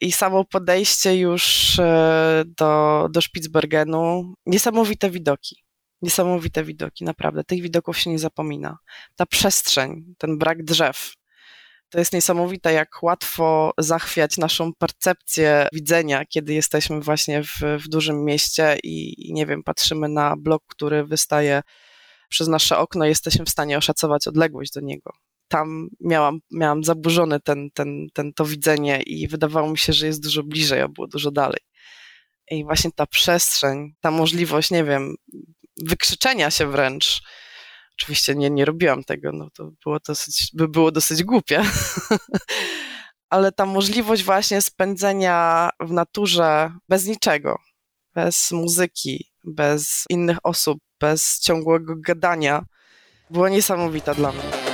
I samo podejście już e, do, do Spitsbergenu, niesamowite widoki. Niesamowite widoki, naprawdę. Tych widoków się nie zapomina. Ta przestrzeń, ten brak drzew, to jest niesamowite, jak łatwo zachwiać naszą percepcję widzenia, kiedy jesteśmy właśnie w, w dużym mieście i, i, nie wiem, patrzymy na blok, który wystaje przez nasze okno, jesteśmy w stanie oszacować odległość do niego. Tam miałam, miałam zaburzone ten, ten, ten, to widzenie i wydawało mi się, że jest dużo bliżej, a było dużo dalej. I właśnie ta przestrzeń, ta możliwość, nie wiem, wykrzyczenia się wręcz, Oczywiście nie, nie robiłam tego, no to było dosyć, by było dosyć głupie. Ale ta możliwość właśnie spędzenia w naturze bez niczego, bez muzyki, bez innych osób, bez ciągłego gadania, była niesamowita dla mnie.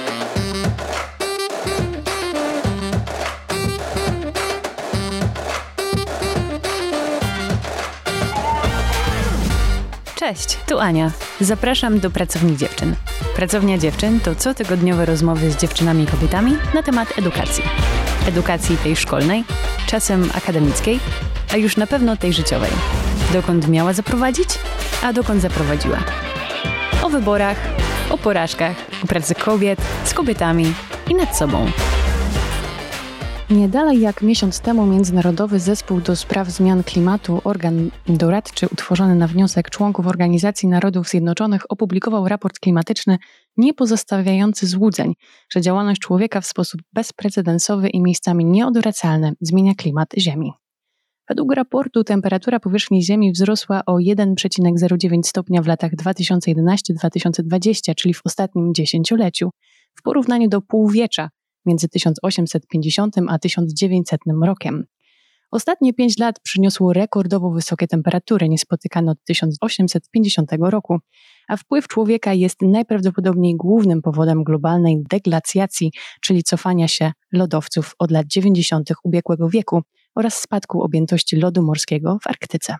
Cześć, tu Ania. Zapraszam do Pracowni Dziewczyn. Pracownia Dziewczyn to cotygodniowe rozmowy z dziewczynami i kobietami na temat edukacji. Edukacji tej szkolnej, czasem akademickiej, a już na pewno tej życiowej. Dokąd miała zaprowadzić, a dokąd zaprowadziła. O wyborach, o porażkach, o pracy kobiet, z kobietami i nad sobą. Nie dalej jak miesiąc temu Międzynarodowy Zespół do Spraw Zmian Klimatu, organ doradczy utworzony na wniosek członków Organizacji Narodów Zjednoczonych, opublikował raport klimatyczny nie pozostawiający złudzeń, że działalność człowieka w sposób bezprecedensowy i miejscami nieodwracalny zmienia klimat Ziemi. Według raportu temperatura powierzchni Ziemi wzrosła o 1,09 stopnia w latach 2011-2020, czyli w ostatnim dziesięcioleciu, w porównaniu do półwiecza między 1850 a 1900 rokiem. Ostatnie pięć lat przyniosło rekordowo wysokie temperatury niespotykane od 1850 roku, a wpływ człowieka jest najprawdopodobniej głównym powodem globalnej deglacjacji, czyli cofania się lodowców od lat 90. ubiegłego wieku oraz spadku objętości lodu morskiego w Arktyce.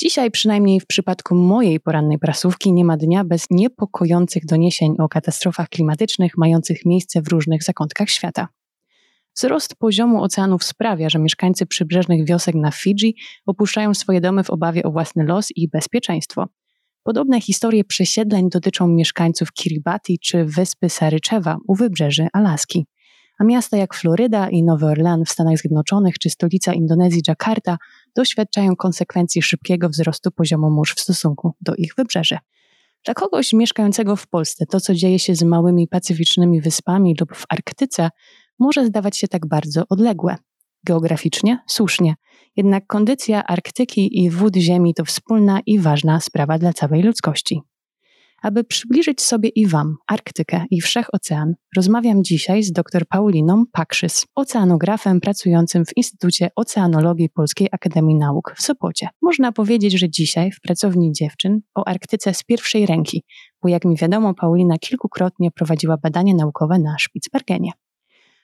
Dzisiaj, przynajmniej w przypadku mojej porannej prasówki, nie ma dnia bez niepokojących doniesień o katastrofach klimatycznych mających miejsce w różnych zakątkach świata. Wzrost poziomu oceanów sprawia, że mieszkańcy przybrzeżnych wiosek na Fidżi opuszczają swoje domy w obawie o własny los i bezpieczeństwo. Podobne historie przesiedleń dotyczą mieszkańców Kiribati czy wyspy Saryczewa u wybrzeży Alaski a miasta jak Floryda i Nowy Orlean w Stanach Zjednoczonych czy stolica Indonezji Jakarta doświadczają konsekwencji szybkiego wzrostu poziomu mórz w stosunku do ich wybrzeży. Dla kogoś mieszkającego w Polsce to, co dzieje się z małymi pacyficznymi wyspami lub w Arktyce, może zdawać się tak bardzo odległe. Geograficznie słusznie, jednak kondycja Arktyki i wód Ziemi to wspólna i ważna sprawa dla całej ludzkości. Aby przybliżyć sobie i Wam Arktykę i Wszechocean, rozmawiam dzisiaj z dr Pauliną Pakrzys, oceanografem pracującym w Instytucie Oceanologii Polskiej Akademii Nauk w Sopocie. Można powiedzieć, że dzisiaj w pracowni dziewczyn o Arktyce z pierwszej ręki, bo jak mi wiadomo, Paulina kilkukrotnie prowadziła badania naukowe na Spitsbergenie.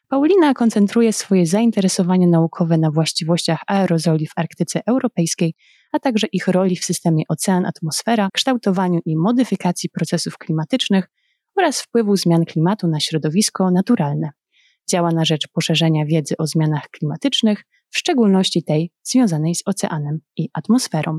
Paulina koncentruje swoje zainteresowanie naukowe na właściwościach aerozoli w Arktyce Europejskiej a także ich roli w systemie ocean-atmosfera, kształtowaniu i modyfikacji procesów klimatycznych oraz wpływu zmian klimatu na środowisko naturalne. Działa na rzecz poszerzenia wiedzy o zmianach klimatycznych, w szczególności tej związanej z oceanem i atmosferą.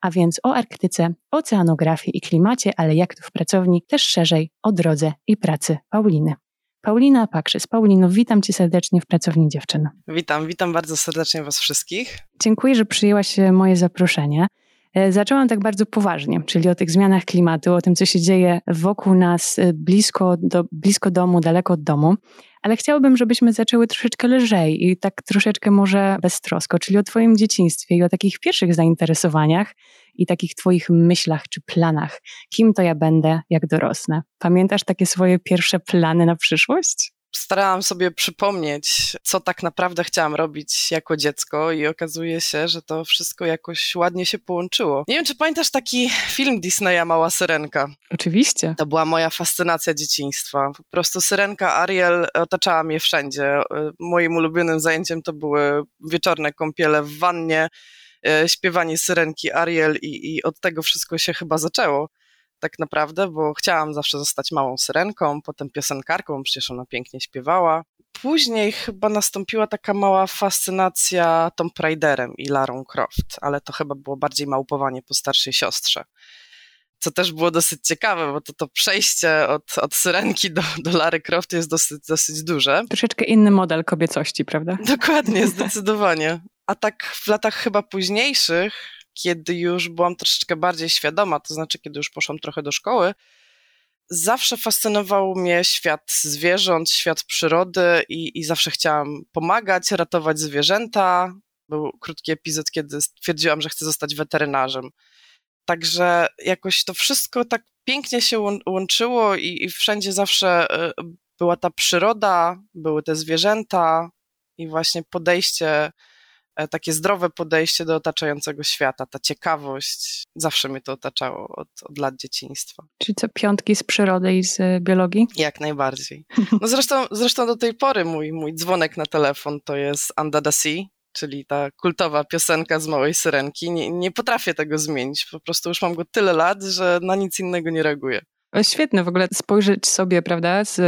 A więc o Arktyce, oceanografii i klimacie, ale jak to w pracowni, też szerzej o drodze i pracy Pauliny. Paulina Pakrzys. Paulino, witam Cię serdecznie w Pracowni Dziewczyn. Witam, witam bardzo serdecznie Was wszystkich. Dziękuję, że przyjęłaś moje zaproszenie. E, zaczęłam tak bardzo poważnie, czyli o tych zmianach klimatu, o tym, co się dzieje wokół nas, e, blisko, do, blisko domu, daleko od domu. Ale chciałabym, żebyśmy zaczęły troszeczkę lżej i tak troszeczkę może beztrosko, czyli o Twoim dzieciństwie i o takich pierwszych zainteresowaniach i takich Twoich myślach czy planach. Kim to ja będę, jak dorosnę? Pamiętasz takie swoje pierwsze plany na przyszłość? starałam sobie przypomnieć, co tak naprawdę chciałam robić jako dziecko, i okazuje się, że to wszystko jakoś ładnie się połączyło. Nie wiem, czy pamiętasz taki film Disneya Mała Syrenka? Oczywiście. To była moja fascynacja dzieciństwa. Po prostu Syrenka Ariel otaczała mnie wszędzie. Moim ulubionym zajęciem to były wieczorne kąpiele w wannie, śpiewanie Syrenki Ariel, i, i od tego wszystko się chyba zaczęło tak naprawdę, bo chciałam zawsze zostać małą syrenką, potem piosenkarką, przecież ona pięknie śpiewała. później chyba nastąpiła taka mała fascynacja Tom Raiderem i Larą Croft, ale to chyba było bardziej małpowanie po starszej siostrze. Co też było dosyć ciekawe, bo to, to przejście od, od syrenki do, do Lary Croft jest dosyć, dosyć duże. Troszeczkę inny model kobiecości, prawda? Dokładnie, zdecydowanie. A tak w latach chyba późniejszych, kiedy już byłam troszeczkę bardziej świadoma, to znaczy kiedy już poszłam trochę do szkoły, zawsze fascynował mnie świat zwierząt, świat przyrody i, i zawsze chciałam pomagać, ratować zwierzęta. Był krótki epizod, kiedy stwierdziłam, że chcę zostać weterynarzem. Także jakoś to wszystko tak pięknie się łączyło i, i wszędzie zawsze e, była ta przyroda, były te zwierzęta i właśnie podejście takie zdrowe podejście do otaczającego świata, ta ciekawość, zawsze mnie to otaczało od, od lat dzieciństwa. Czyli co, piątki z przyrody i z e, biologii? Jak najbardziej. No zresztą, zresztą do tej pory mój, mój dzwonek na telefon to jest Under the Sea, czyli ta kultowa piosenka z Małej Syrenki. Nie, nie potrafię tego zmienić, po prostu już mam go tyle lat, że na nic innego nie reaguję. Świetne w ogóle spojrzeć sobie, prawda, z,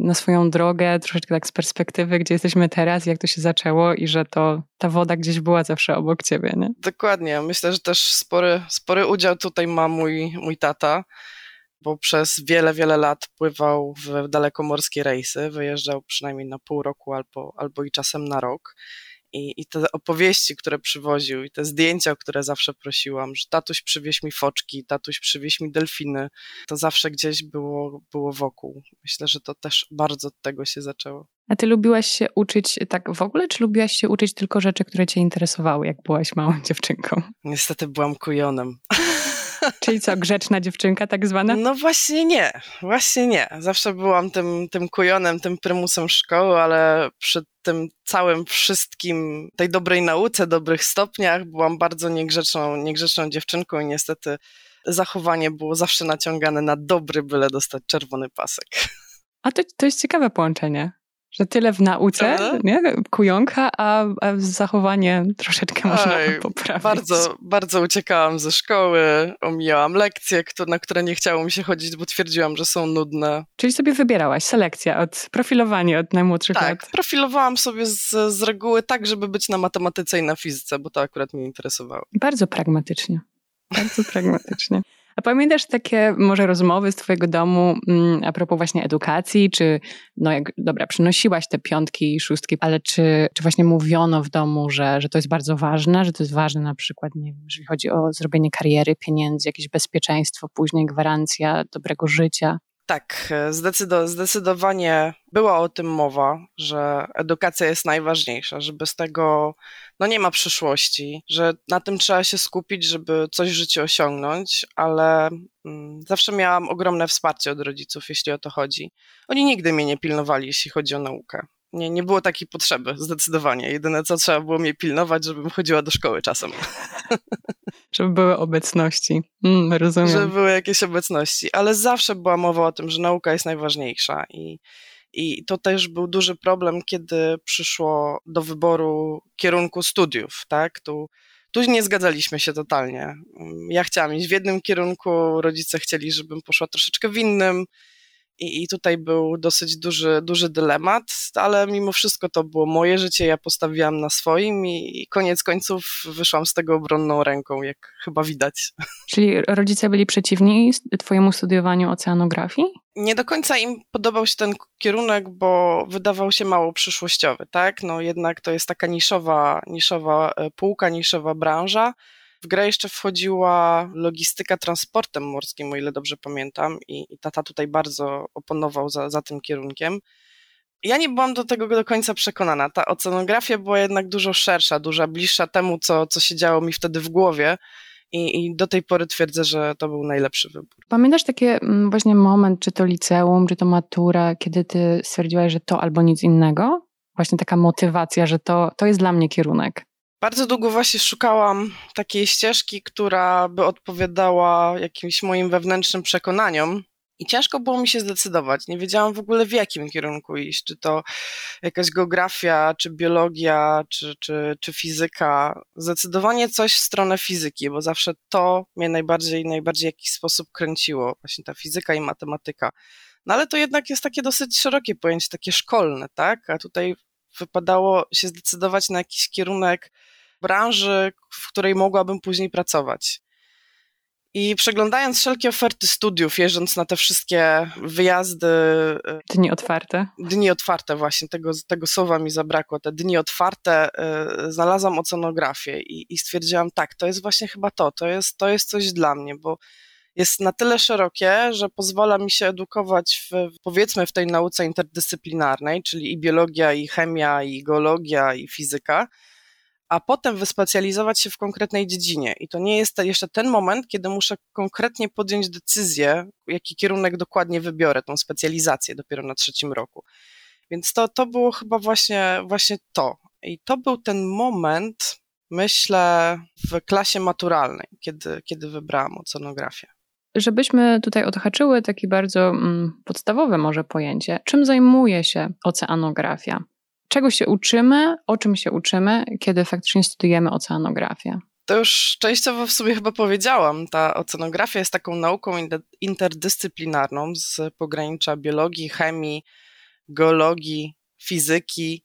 na swoją drogę, troszeczkę tak z perspektywy, gdzie jesteśmy teraz, jak to się zaczęło i że to ta woda gdzieś była zawsze obok ciebie, nie? Dokładnie. Myślę, że też spory, spory udział tutaj ma mój, mój tata, bo przez wiele, wiele lat pływał w dalekomorskie rejsy, wyjeżdżał przynajmniej na pół roku albo, albo i czasem na rok i, i te opowieści, które przywoził, i te zdjęcia, o które zawsze prosiłam, że tatuś przywieź mi foczki, tatuś przywieź mi delfiny, to zawsze gdzieś było, było wokół. Myślę, że to też bardzo od tego się zaczęło. A ty lubiłaś się uczyć tak w ogóle, czy lubiłaś się uczyć tylko rzeczy, które cię interesowały, jak byłaś małą dziewczynką? Niestety byłam kujonem. Czyli co, grzeczna dziewczynka tak zwana? No właśnie nie, właśnie nie. Zawsze byłam tym, tym kujonem, tym prymusem szkoły, ale przy tym całym wszystkim, tej dobrej nauce, dobrych stopniach byłam bardzo niegrzeczną, niegrzeczną dziewczynką i niestety zachowanie było zawsze naciągane na dobry, byle dostać czerwony pasek. A to, to jest ciekawe połączenie. Że tyle w nauce, nie? kujonka, a, a zachowanie troszeczkę można Oj, poprawić. Bardzo, bardzo uciekałam ze szkoły, omijałam lekcje, na które nie chciało mi się chodzić, bo twierdziłam, że są nudne. Czyli sobie wybierałaś selekcja, od profilowanie od najmłodszych tak, lat. Tak, profilowałam sobie z, z reguły tak, żeby być na matematyce i na fizyce, bo to akurat mnie interesowało. Bardzo pragmatycznie. Bardzo pragmatycznie. A pamiętasz takie może rozmowy z twojego domu mm, a propos właśnie edukacji, czy no jak, dobra, przynosiłaś te piątki i szóstki, ale czy, czy właśnie mówiono w domu, że, że to jest bardzo ważne, że to jest ważne na przykład, nie wiem, jeżeli chodzi o zrobienie kariery, pieniędzy, jakieś bezpieczeństwo, później gwarancja dobrego życia? Tak, zdecydowanie była o tym mowa, że edukacja jest najważniejsza, że bez tego no nie ma przyszłości, że na tym trzeba się skupić, żeby coś w życiu osiągnąć, ale mm, zawsze miałam ogromne wsparcie od rodziców, jeśli o to chodzi. Oni nigdy mnie nie pilnowali, jeśli chodzi o naukę. Nie, nie było takiej potrzeby, zdecydowanie. Jedyne, co trzeba było mnie pilnować, żebym chodziła do szkoły czasem. Żeby były obecności. Mm, rozumiem. Żeby były jakieś obecności, ale zawsze była mowa o tym, że nauka jest najważniejsza i, i to też był duży problem, kiedy przyszło do wyboru kierunku studiów, tak? Tu, tu nie zgadzaliśmy się totalnie. Ja chciałam iść w jednym kierunku, rodzice chcieli, żebym poszła troszeczkę w innym. I, I tutaj był dosyć duży, duży dylemat, ale mimo wszystko to było moje życie, ja postawiłam na swoim i, i koniec końców wyszłam z tego obronną ręką, jak chyba widać. Czyli rodzice byli przeciwni Twojemu studiowaniu oceanografii? Nie do końca im podobał się ten kierunek, bo wydawał się mało przyszłościowy, tak? No jednak to jest taka niszowa, niszowa e, półka, niszowa branża w grę jeszcze wchodziła logistyka transportem morskim, o ile dobrze pamiętam, i, i tata tutaj bardzo oponował za, za tym kierunkiem. Ja nie byłam do tego do końca przekonana. Ta oceanografia była jednak dużo szersza, dużo bliższa temu, co, co się działo mi wtedy w głowie. I, I, do tej pory twierdzę, że to był najlepszy wybór. Pamiętasz taki mm, właśnie moment, czy to liceum, czy to matura, kiedy ty stwierdziłaś, że to albo nic innego? Właśnie taka motywacja, że to, to jest dla mnie kierunek. Bardzo długo właśnie szukałam takiej ścieżki, która by odpowiadała jakimś moim wewnętrznym przekonaniom. I ciężko było mi się zdecydować. Nie wiedziałam w ogóle w jakim kierunku iść. Czy to jakaś geografia, czy biologia, czy, czy, czy fizyka. Zdecydowanie coś w stronę fizyki, bo zawsze to mnie najbardziej, najbardziej w jakiś sposób kręciło. Właśnie ta fizyka i matematyka. No ale to jednak jest takie dosyć szerokie pojęcie, takie szkolne, tak? A tutaj wypadało się zdecydować na jakiś kierunek branży, w której mogłabym później pracować. I przeglądając wszelkie oferty studiów, jeżdżąc na te wszystkie wyjazdy. E, dni otwarte. Dni otwarte, właśnie, tego, tego słowa mi zabrakło. Te dni otwarte, y, znalazłam oceanografię i, i stwierdziłam, tak, to jest właśnie chyba to, to jest, to jest coś dla mnie, bo jest na tyle szerokie, że pozwala mi się edukować w, powiedzmy w tej nauce interdyscyplinarnej, czyli i biologia, i chemia, i geologia, i fizyka, a potem wyspecjalizować się w konkretnej dziedzinie. I to nie jest jeszcze ten moment, kiedy muszę konkretnie podjąć decyzję, jaki kierunek dokładnie wybiorę, tą specjalizację dopiero na trzecim roku. Więc to, to było chyba właśnie, właśnie to. I to był ten moment, myślę, w klasie maturalnej, kiedy, kiedy wybrałam oceanografię. Żebyśmy tutaj odhaczyły takie bardzo mm, podstawowe może pojęcie, czym zajmuje się oceanografia? Czego się uczymy, o czym się uczymy, kiedy faktycznie studujemy oceanografię? To już częściowo w sumie chyba powiedziałam. Ta oceanografia jest taką nauką interdyscyplinarną z pogranicza biologii, chemii, geologii, fizyki,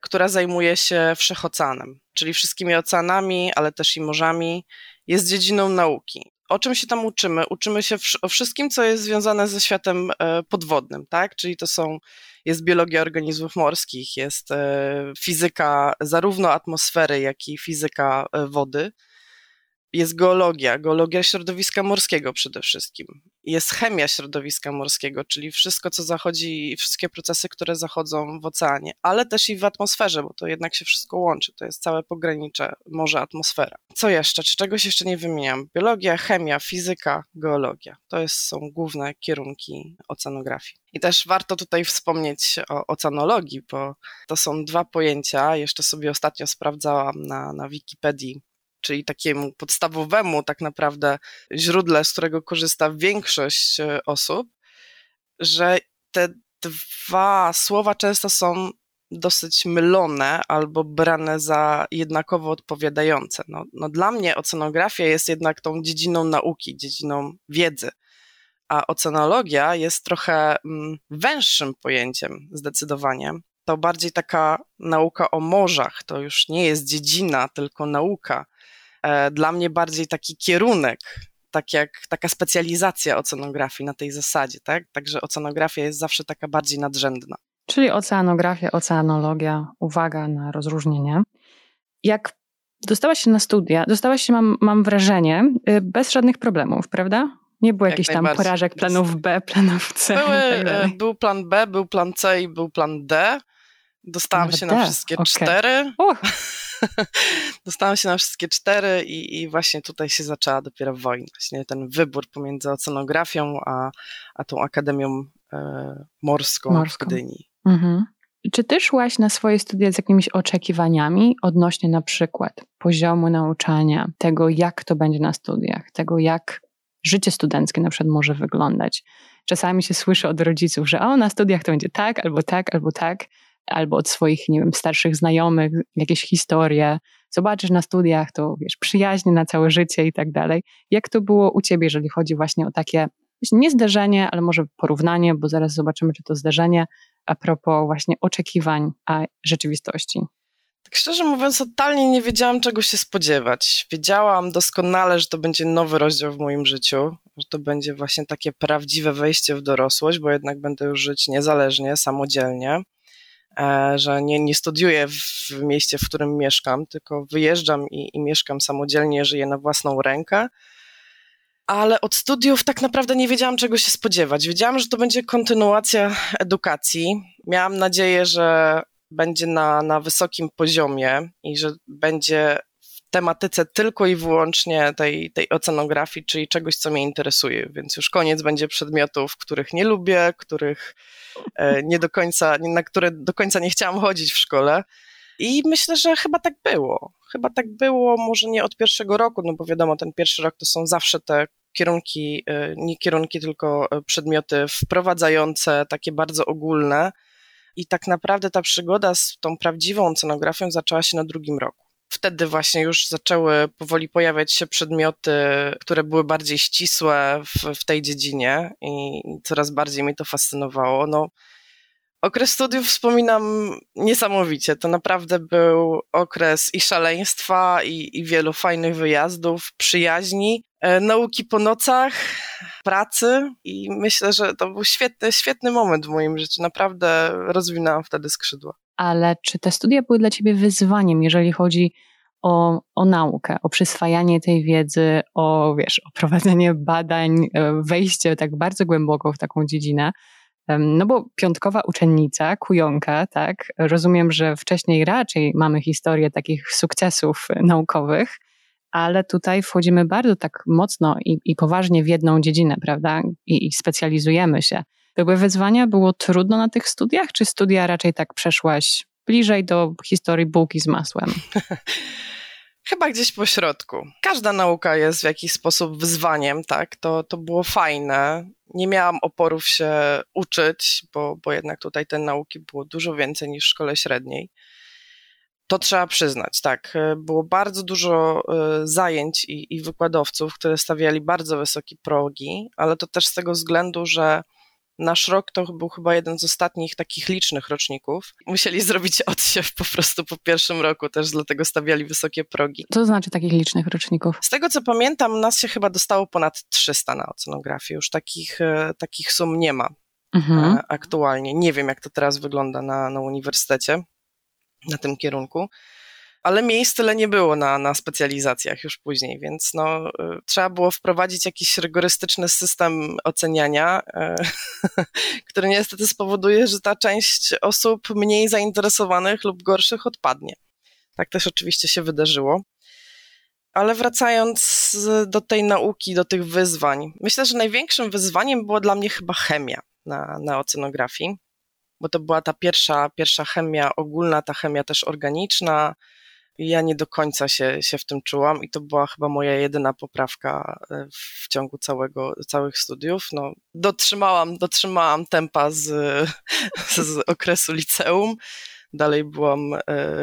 która zajmuje się wszechoceanem, czyli wszystkimi oceanami, ale też i morzami. Jest dziedziną nauki o czym się tam uczymy? Uczymy się o wszystkim, co jest związane ze światem e, podwodnym, tak? Czyli to są, jest biologia organizmów morskich, jest e, fizyka zarówno atmosfery, jak i fizyka e, wody jest geologia, geologia środowiska morskiego przede wszystkim. Jest chemia środowiska morskiego, czyli wszystko, co zachodzi, wszystkie procesy, które zachodzą w oceanie, ale też i w atmosferze, bo to jednak się wszystko łączy. To jest całe pogranicze morze, atmosfera. Co jeszcze? Czy czegoś jeszcze nie wymieniam? Biologia, chemia, fizyka, geologia. To jest, są główne kierunki oceanografii. I też warto tutaj wspomnieć o oceanologii, bo to są dwa pojęcia. Jeszcze sobie ostatnio sprawdzałam na, na Wikipedii czyli takiemu podstawowemu tak naprawdę źródle, z którego korzysta większość e, osób, że te dwa słowa często są dosyć mylone albo brane za jednakowo odpowiadające. No, no dla mnie ocenografia jest jednak tą dziedziną nauki, dziedziną wiedzy, a ocenologia jest trochę mm, węższym pojęciem zdecydowanie. To bardziej taka nauka o morzach, to już nie jest dziedzina, tylko nauka. E, dla mnie bardziej taki kierunek, tak jak taka specjalizacja ocenografii na tej zasadzie, tak? Także ocenografia jest zawsze taka bardziej nadrzędna. Czyli oceanografia, oceanologia, uwaga na rozróżnienie. Jak dostałaś się na studia, dostałaś się, mam, mam wrażenie, y, bez żadnych problemów, prawda? Nie było jakichś tam porażek, planów B, planów C. Były, tak był plan B, był plan C i był plan D. Dostałam Nawet się D. na wszystkie okay. cztery. Dostałam się na wszystkie cztery i, i, właśnie tutaj się zaczęła dopiero wojna. Właśnie ten wybór pomiędzy oceanografią a, a tą Akademią e, Morską, Morską w Gdyni. Mhm. Czy ty szłaś na swoje studia z jakimiś oczekiwaniami odnośnie na przykład poziomu nauczania, tego jak to będzie na studiach, tego jak życie studenckie na przykład może wyglądać? Czasami się słyszy od rodziców, że o, na studiach to będzie tak, albo tak, albo tak albo od swoich, nie wiem, starszych znajomych, jakieś historie, zobaczysz na studiach, to wiesz, przyjaźnie na całe życie i tak dalej. Jak to było u ciebie, jeżeli chodzi właśnie o takie, nie zderzenie, ale może porównanie, bo zaraz zobaczymy, czy to zderzenie, a propos właśnie oczekiwań, a rzeczywistości? Tak szczerze mówiąc, totalnie nie wiedziałam, czego się spodziewać. Wiedziałam doskonale, że to będzie nowy rozdział w moim życiu, że to będzie właśnie takie prawdziwe wejście w dorosłość, bo jednak będę już żyć niezależnie, samodzielnie. E, że nie, nie studiuję w mieście, w którym mieszkam, tylko wyjeżdżam i, i mieszkam samodzielnie, żyję na własną rękę. Ale od studiów tak naprawdę nie wiedziałam, czego się spodziewać. Wiedziałam, że to będzie kontynuacja edukacji. Miałam nadzieję, że będzie na, na wysokim poziomie i że będzie tematyce tylko i wyłącznie tej, tej ocenografii, czyli czegoś, co mnie interesuje. Więc już koniec będzie przedmiotów, których nie lubię, których E, nie do końca, na które do końca nie chciałam chodzić w szkole. I myślę, że chyba tak było. Chyba tak było, może nie od pierwszego roku, no bo wiadomo, ten pierwszy rok to są zawsze te kierunki, e, nie kierunki, tylko e, przedmioty wprowadzające, takie bardzo ogólne. I tak naprawdę ta przygoda z tą prawdziwą scenografią zaczęła się na drugim roku. Wtedy właśnie już zaczęły powoli pojawiać się przedmioty, które były bardziej ścisłe w, w tej dziedzinie i coraz bardziej mnie to fascynowało. No, Okres studiów wspominam niesamowicie. To naprawdę był okres i szaleństwa, i, i wielu fajnych wyjazdów, przyjaźni, e, nauki po nocach, pracy i myślę, że to był świetny, świetny moment w moim życiu. Naprawdę rozwinęłam wtedy skrzydła. Ale czy te studia były dla ciebie wyzwaniem, jeżeli chodzi o, o naukę, o przyswajanie tej wiedzy, o, wiesz, o prowadzenie badań, e, wejście tak bardzo głęboko w taką dziedzinę? No bo piątkowa uczennica, kujonka, tak? Rozumiem, że wcześniej raczej mamy historię takich sukcesów naukowych, ale tutaj wchodzimy bardzo tak mocno i, i poważnie w jedną dziedzinę, prawda? I, I, specjalizujemy się. Były wyzwania, było trudno na tych studiach, czy studia raczej tak przeszłaś bliżej do historii bułki z masłem? Chyba gdzieś po środku. Każda nauka jest w jakiś sposób wyzwaniem, tak? To, to było fajne. Nie miałam oporów się uczyć, bo, bo jednak tutaj tej nauki było dużo więcej niż w szkole średniej. To trzeba przyznać, tak. Było bardzo dużo y, zajęć i, i wykładowców, które stawiali bardzo wysokie progi, ale to też z tego względu, że Nasz rok to był chyba jeden z ostatnich takich licznych roczników. Musieli zrobić odsiew po prostu po pierwszym roku, też dlatego stawiali wysokie progi. Co to znaczy takich licznych roczników? Z tego co pamiętam, nas się chyba dostało ponad 300 na oceanografię. Już takich, e, takich sum nie ma mhm. E, aktualnie. Nie wiem, jak to teraz wygląda na, na uniwersytecie, na tym kierunku ale miejsc tyle nie było na, na specjalizacjach już później, więc no, y, trzeba było wprowadzić jakiś rygorystyczny system oceniania, y, który niestety spowoduje, że ta część osób mniej zainteresowanych lub gorszych odpadnie. Tak też oczywiście się wydarzyło. Ale wracając do tej nauki, do tych wyzwań, myślę, że największym wyzwaniem było dla mnie chyba chemia na, na ocenografii, bo to była ta pierwsza, pierwsza chemia ogólna, ta chemia też organiczna, ja nie do końca się, się w tym czułam i to była chyba moja jedyna poprawka e, w ciągu całego, całych studiów. No, dotrzymałam, dotrzymałam tempa z, z okresu liceum. Dalej byłam e,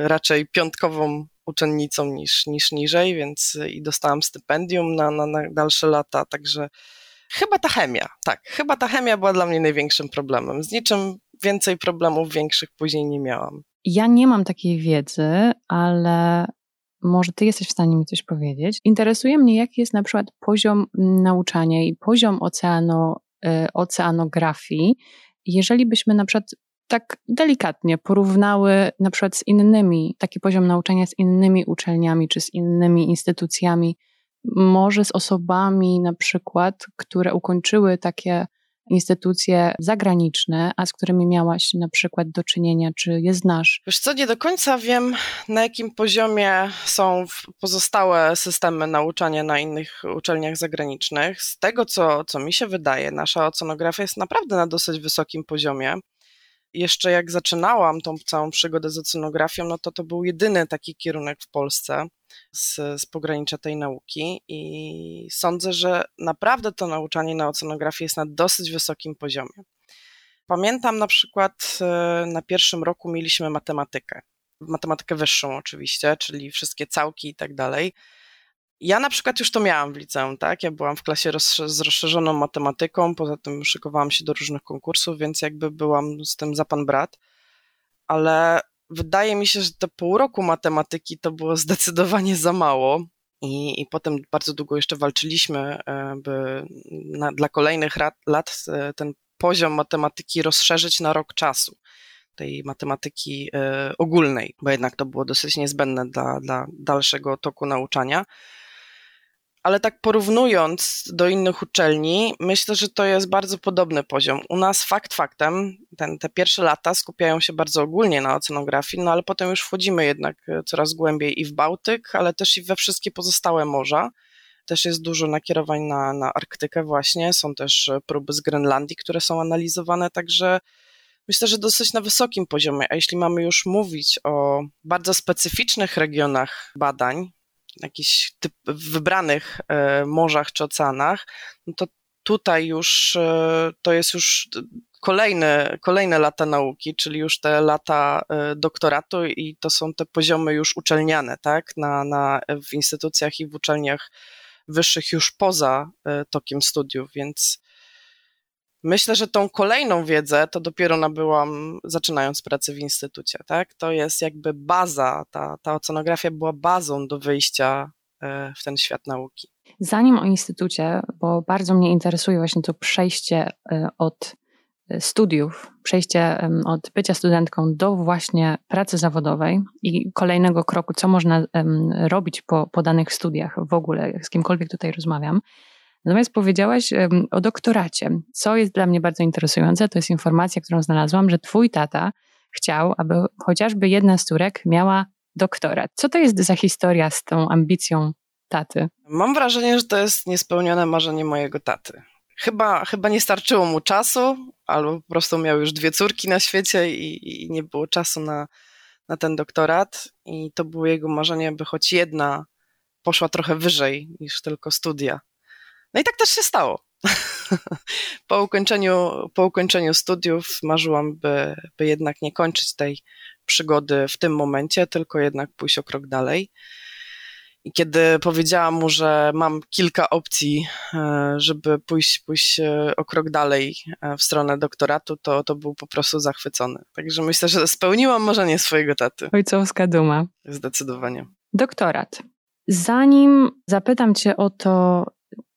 raczej piątkową uczennicą niż, niż niżej, więc i dostałam stypendium na, na, na dalsze lata, także chyba ta chemia, tak, chyba ta chemia była dla mnie największym problemem. Z niczym więcej problemów większych później nie miałam. Ja nie mam takiej wiedzy, ale może ty jesteś w stanie mi coś powiedzieć. Interesuje mnie, jaki jest na przykład poziom nauczania i poziom oceano, y, oceanografii, jeżeli byśmy na przykład tak delikatnie porównały na przykład z innymi, taki poziom nauczania z innymi uczelniami czy z innymi instytucjami, może z osobami na przykład, które ukończyły takie instytucje zagraniczne, a z którymi miałaś na przykład do czynienia, czy je znasz? Wiesz co, nie do końca wiem, na jakim poziomie są pozostałe systemy nauczania na innych uczelniach zagranicznych. Z tego, co, co mi się wydaje, nasza ocenografia jest naprawdę na dosyć wysokim poziomie jeszcze jak zaczynałam tą całą przygodę z oceanografią, no to to był jedyny taki kierunek w Polsce z, z pogranicza tej nauki i sądzę, że naprawdę to nauczanie na oceanografii jest na dosyć wysokim poziomie. Pamiętam na przykład e, na pierwszym roku mieliśmy matematykę, matematykę wyższą oczywiście, czyli wszystkie całki i tak dalej. Ja na przykład już to miałam w liceum, tak? Ja byłam w klasie z rozszerzoną matematyką, poza tym szykowałam się do różnych konkursów, więc jakby byłam z tym za pan brat. Ale wydaje mi się, że te pół roku matematyki to było zdecydowanie za mało. I, i potem bardzo długo jeszcze walczyliśmy, e, by na, dla kolejnych lat, lat e, ten poziom matematyki rozszerzyć na rok czasu tej matematyki e, ogólnej, bo jednak to było dosyć niezbędne dla, dla dalszego toku nauczania ale tak porównując do innych uczelni, myślę, że to jest bardzo podobny poziom. U nas fakt faktem, ten, te pierwsze lata skupiają się bardzo ogólnie na oceanografii, no ale potem już wchodzimy jednak e, coraz głębiej i w Bałtyk, ale też i we wszystkie pozostałe morza. Też jest dużo nakierowań na, na Arktykę właśnie, są też e, próby z Grenlandii, które są analizowane, także myślę, że dosyć na wysokim poziomie. A jeśli mamy już mówić o bardzo specyficznych regionach badań, jakichś typ, wybranych e, morzach czy oceanach, no to tutaj już e, to jest już kolejne, kolejne lata nauki, czyli już te lata e, doktoratu i to są te poziomy już uczelniane, tak, na, na, w instytucjach i w uczelniach wyższych już poza tokiem studiów, więc myślę, że tą kolejną wiedzę to dopiero nabyłam zaczynając pracę w instytucie, tak, to jest jakby baza, ta, ta ocenografia była bazą do wyjścia e, w ten świat nauki. Zanim o instytucie, bo bardzo mnie interesuje właśnie to przejście od studiów, przejście od bycia studentką do właśnie pracy zawodowej i kolejnego kroku, co można robić po, po danych studiach w ogóle, z kimkolwiek tutaj rozmawiam. Natomiast powiedziałaś o doktoracie, co jest dla mnie bardzo interesujące, to jest informacja, którą znalazłam, że twój tata chciał, aby chociażby jedna z córek miała doktorat. Co to jest za historia z tą ambicją taty? Mam wrażenie, że to jest niespełnione marzenie mojego taty. Chyba, chyba nie starczyło mu czasu, albo po prostu miał już dwie córki na świecie i, i nie było czasu na, na ten doktorat. I to było jego marzenie, by choć jedna poszła trochę wyżej niż tylko studia. No i tak też się stało. po, ukończeniu, po ukończeniu studiów marzyłam, by, by jednak nie kończyć tej przygody w tym momencie, tylko jednak pójść o krok dalej. I kiedy powiedziałam mu, że mam kilka opcji, e, żeby pójść, pójść e, o krok dalej e, w stronę doktoratu, to, to był po prostu zachwycony. Także myślę, że spełniłam marzenie swojego taty. Ojcowska duma. Zdecydowanie. Doktorat. Zanim zapytam Cię o to,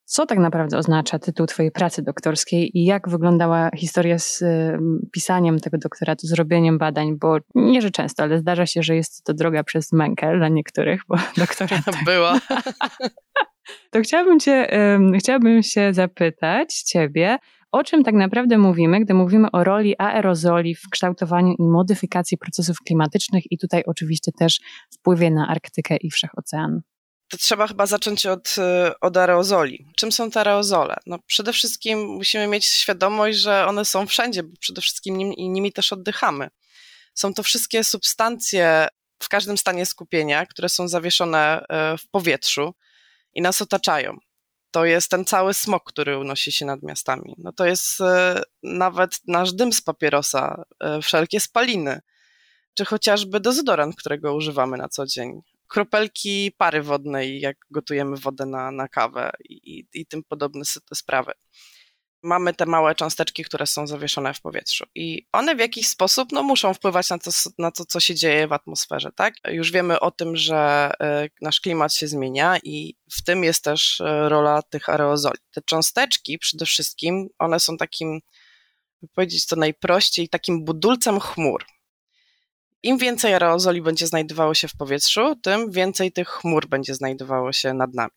co tak naprawdę oznacza tytuł Twojej pracy doktorskiej i jak wyglądała historia z pisaniem tego doktoratu, zrobieniem badań, bo nie, że często, ale zdarza się, że jest to droga przez mękę dla niektórych, bo doktorat... Była. to chciałabym, cię, chciałabym się zapytać Ciebie, o czym tak naprawdę mówimy, gdy mówimy o roli aerozoli w kształtowaniu i modyfikacji procesów klimatycznych i tutaj oczywiście też wpływie na Arktykę i Wszechocean to trzeba chyba zacząć od, y, od aerozoli. Czym są te aerozole? No przede wszystkim musimy mieć świadomość, że one są wszędzie, bo przede wszystkim nim, nimi też oddychamy. Są to wszystkie substancje w każdym stanie skupienia, które są zawieszone y, w powietrzu i nas otaczają. To jest ten cały smog, który unosi się nad miastami. No to jest y, nawet nasz dym z papierosa, wszelkie spaliny, czy chociażby dezodorant, którego używamy na co dzień kropelki pary wodnej, jak gotujemy wodę na, na kawę i, i, tym podobne sprawy. Mamy te małe cząsteczki, które są zawieszone w powietrzu i one w jakiś sposób no, muszą wpływać na to, na to, co się dzieje w atmosferze. Tak? Już wiemy o tym, że e, nasz klimat się zmienia i w tym jest też e, rola tych aerozoli. Te cząsteczki przede wszystkim, one są takim, powiedzieć to najprościej, takim budulcem chmur. Im więcej aerozoli będzie znajdowało się w powietrzu, tym więcej tych chmur będzie znajdowało się nad nami.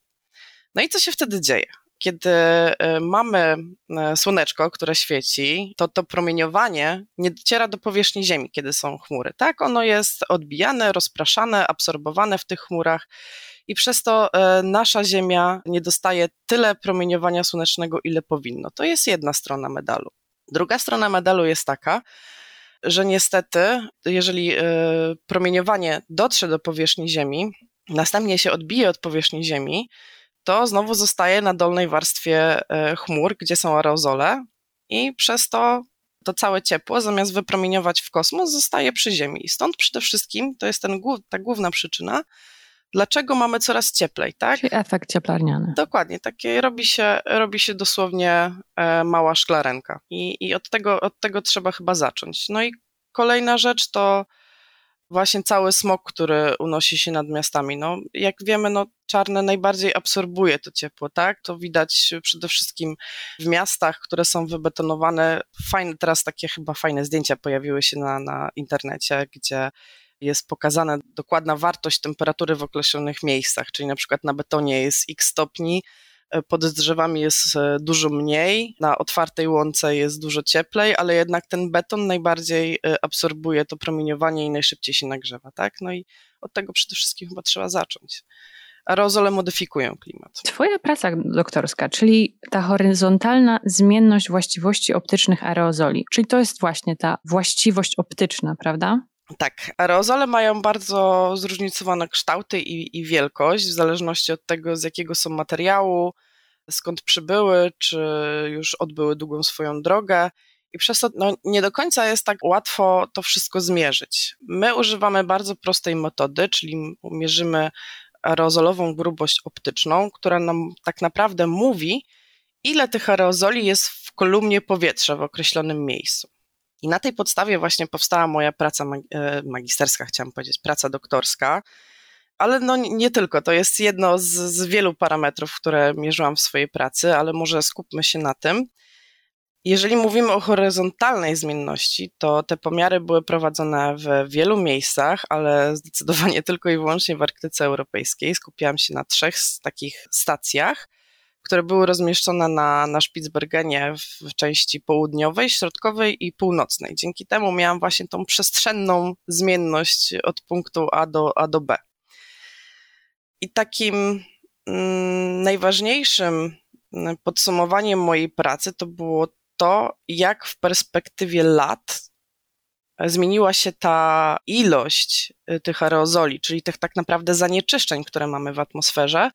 No i co się wtedy dzieje? Kiedy e, mamy e, słoneczko, które świeci, to to promieniowanie nie dociera do powierzchni Ziemi, kiedy są chmury. Tak, ono jest odbijane, rozpraszane, absorbowane w tych chmurach i przez to e, nasza Ziemia nie dostaje tyle promieniowania słonecznego, ile powinno. To jest jedna strona medalu. Druga strona medalu jest taka, że niestety, jeżeli e, promieniowanie dotrze do powierzchni Ziemi, następnie się odbije od powierzchni Ziemi, to znowu zostaje na dolnej warstwie e, chmur, gdzie są aerozole i przez to to całe ciepło, zamiast wypromieniować w kosmos, zostaje przy Ziemi. Stąd przede wszystkim, to jest ten, ta główna przyczyna, dlaczego mamy coraz cieplej, tak? Czyli efekt cieplarniany. Dokładnie, takie robi się, robi się dosłownie e, mała szklarenka i, i od, tego, od tego trzeba chyba zacząć. No i kolejna rzecz to właśnie cały smog, który unosi się nad miastami. No, jak wiemy, no, czarne najbardziej absorbuje to ciepło, tak? To widać przede wszystkim w miastach, które są wybetonowane. Fajne, teraz takie chyba fajne zdjęcia pojawiły się na, na internecie, gdzie jest pokazana dokładna wartość temperatury w określonych miejscach, czyli na przykład na betonie jest x stopni, e, pod drzewami jest e, dużo mniej, na otwartej łące jest dużo cieplej, ale jednak ten beton najbardziej e, absorbuje to promieniowanie i najszybciej się nagrzewa, tak? No i od tego przede wszystkim chyba trzeba zacząć. Aerozole modyfikują klimat. Twoja praca doktorska, czyli ta horyzontalna zmienność właściwości optycznych aerozoli, czyli to jest właśnie ta właściwość optyczna, prawda? Tak, aerozole mają bardzo zróżnicowane kształty i, i, wielkość, w zależności od tego, z jakiego są materiału, skąd przybyły, czy już odbyły długą swoją drogę I przez to no, nie do końca jest tak łatwo to wszystko zmierzyć. My używamy bardzo prostej metody, czyli mierzymy aerozolową grubość optyczną, która nam tak naprawdę mówi, ile tych aerozoli jest w kolumnie powietrza w określonym miejscu. I na tej podstawie właśnie powstała moja praca e, magisterska, chciałam powiedzieć, praca doktorska, ale no nie tylko, to jest jedno z, z wielu parametrów, które mierzyłam w swojej pracy, ale może skupmy się na tym. Jeżeli mówimy o horyzontalnej zmienności, to te pomiary były prowadzone w wielu miejscach, ale zdecydowanie tylko i wyłącznie w Arktyce Europejskiej. Skupiałam się na trzech takich stacjach, które były rozmieszczone na, na Spitsbergenie w części południowej, środkowej i północnej. Dzięki temu miałam właśnie tą przestrzenną zmienność od punktu A do, A do B. I takim mm, najważniejszym mm, podsumowaniem mojej pracy to było to, jak w perspektywie lat zmieniła się ta ilość y, tych aerozoli, czyli tych tak naprawdę zanieczyszczeń, które mamy w atmosferze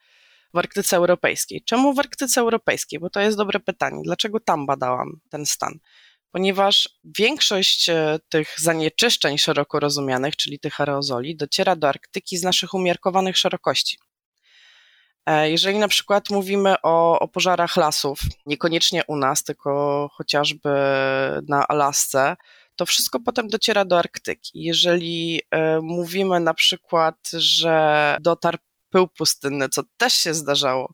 w Arktyce Europejskiej. Czemu w Arktyce Europejskiej? Bo to jest dobre pytanie. Dlaczego tam badałam ten stan? Ponieważ większość y, tych zanieczyszczeń szeroko rozumianych, czyli tych aerozoli, dociera do Arktyki z naszych umiarkowanych szerokości. E, jeżeli na przykład mówimy o, o, pożarach lasów, niekoniecznie u nas, tylko chociażby na Alasce, to wszystko potem dociera do Arktyki. Jeżeli e, mówimy na przykład, że dotarł pył pustynny, co też się zdarzało,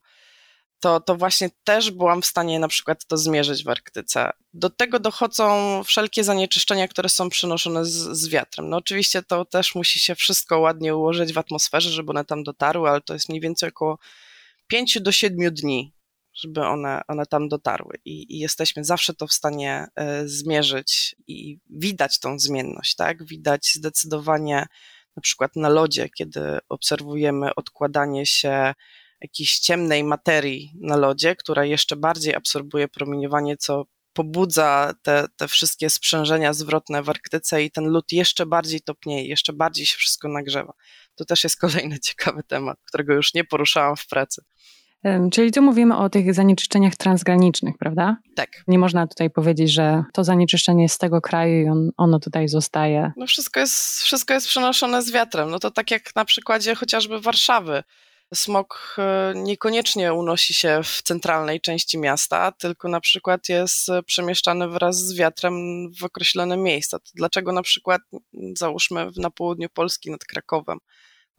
to, to właśnie też byłam w stanie na przykład to zmierzyć w Arktyce. Do tego dochodzą wszelkie zanieczyszczenia, które są przenoszone z, z, wiatrem. No oczywiście to też musi się wszystko ładnie ułożyć w atmosferze, żeby one tam dotarły, ale to jest mniej więcej około 5 do 7 dni, żeby one, one tam dotarły. I, I, jesteśmy zawsze to w stanie y, zmierzyć i widać tą zmienność, tak? Widać zdecydowanie na przykład na lodzie, kiedy obserwujemy odkładanie się jakiejś ciemnej materii na lodzie, która jeszcze bardziej absorbuje promieniowanie, co pobudza te, te wszystkie sprzężenia zwrotne w Arktyce i ten lód jeszcze bardziej topnieje, jeszcze bardziej się wszystko nagrzewa. To też jest kolejny ciekawy temat, którego już nie poruszałam w pracy. Czyli tu mówimy o tych zanieczyszczeniach transgranicznych, prawda? Tak. Nie można tutaj powiedzieć, że to zanieczyszczenie jest z tego kraju i on, ono tutaj zostaje. No wszystko jest, wszystko jest przenoszone z wiatrem. No to tak jak na przykładzie chociażby Warszawy. Smog e, niekoniecznie unosi się w centralnej części miasta, tylko na przykład jest przemieszczany wraz z wiatrem w określone miejsca. To dlaczego na przykład, załóżmy, na południu Polski nad Krakowem,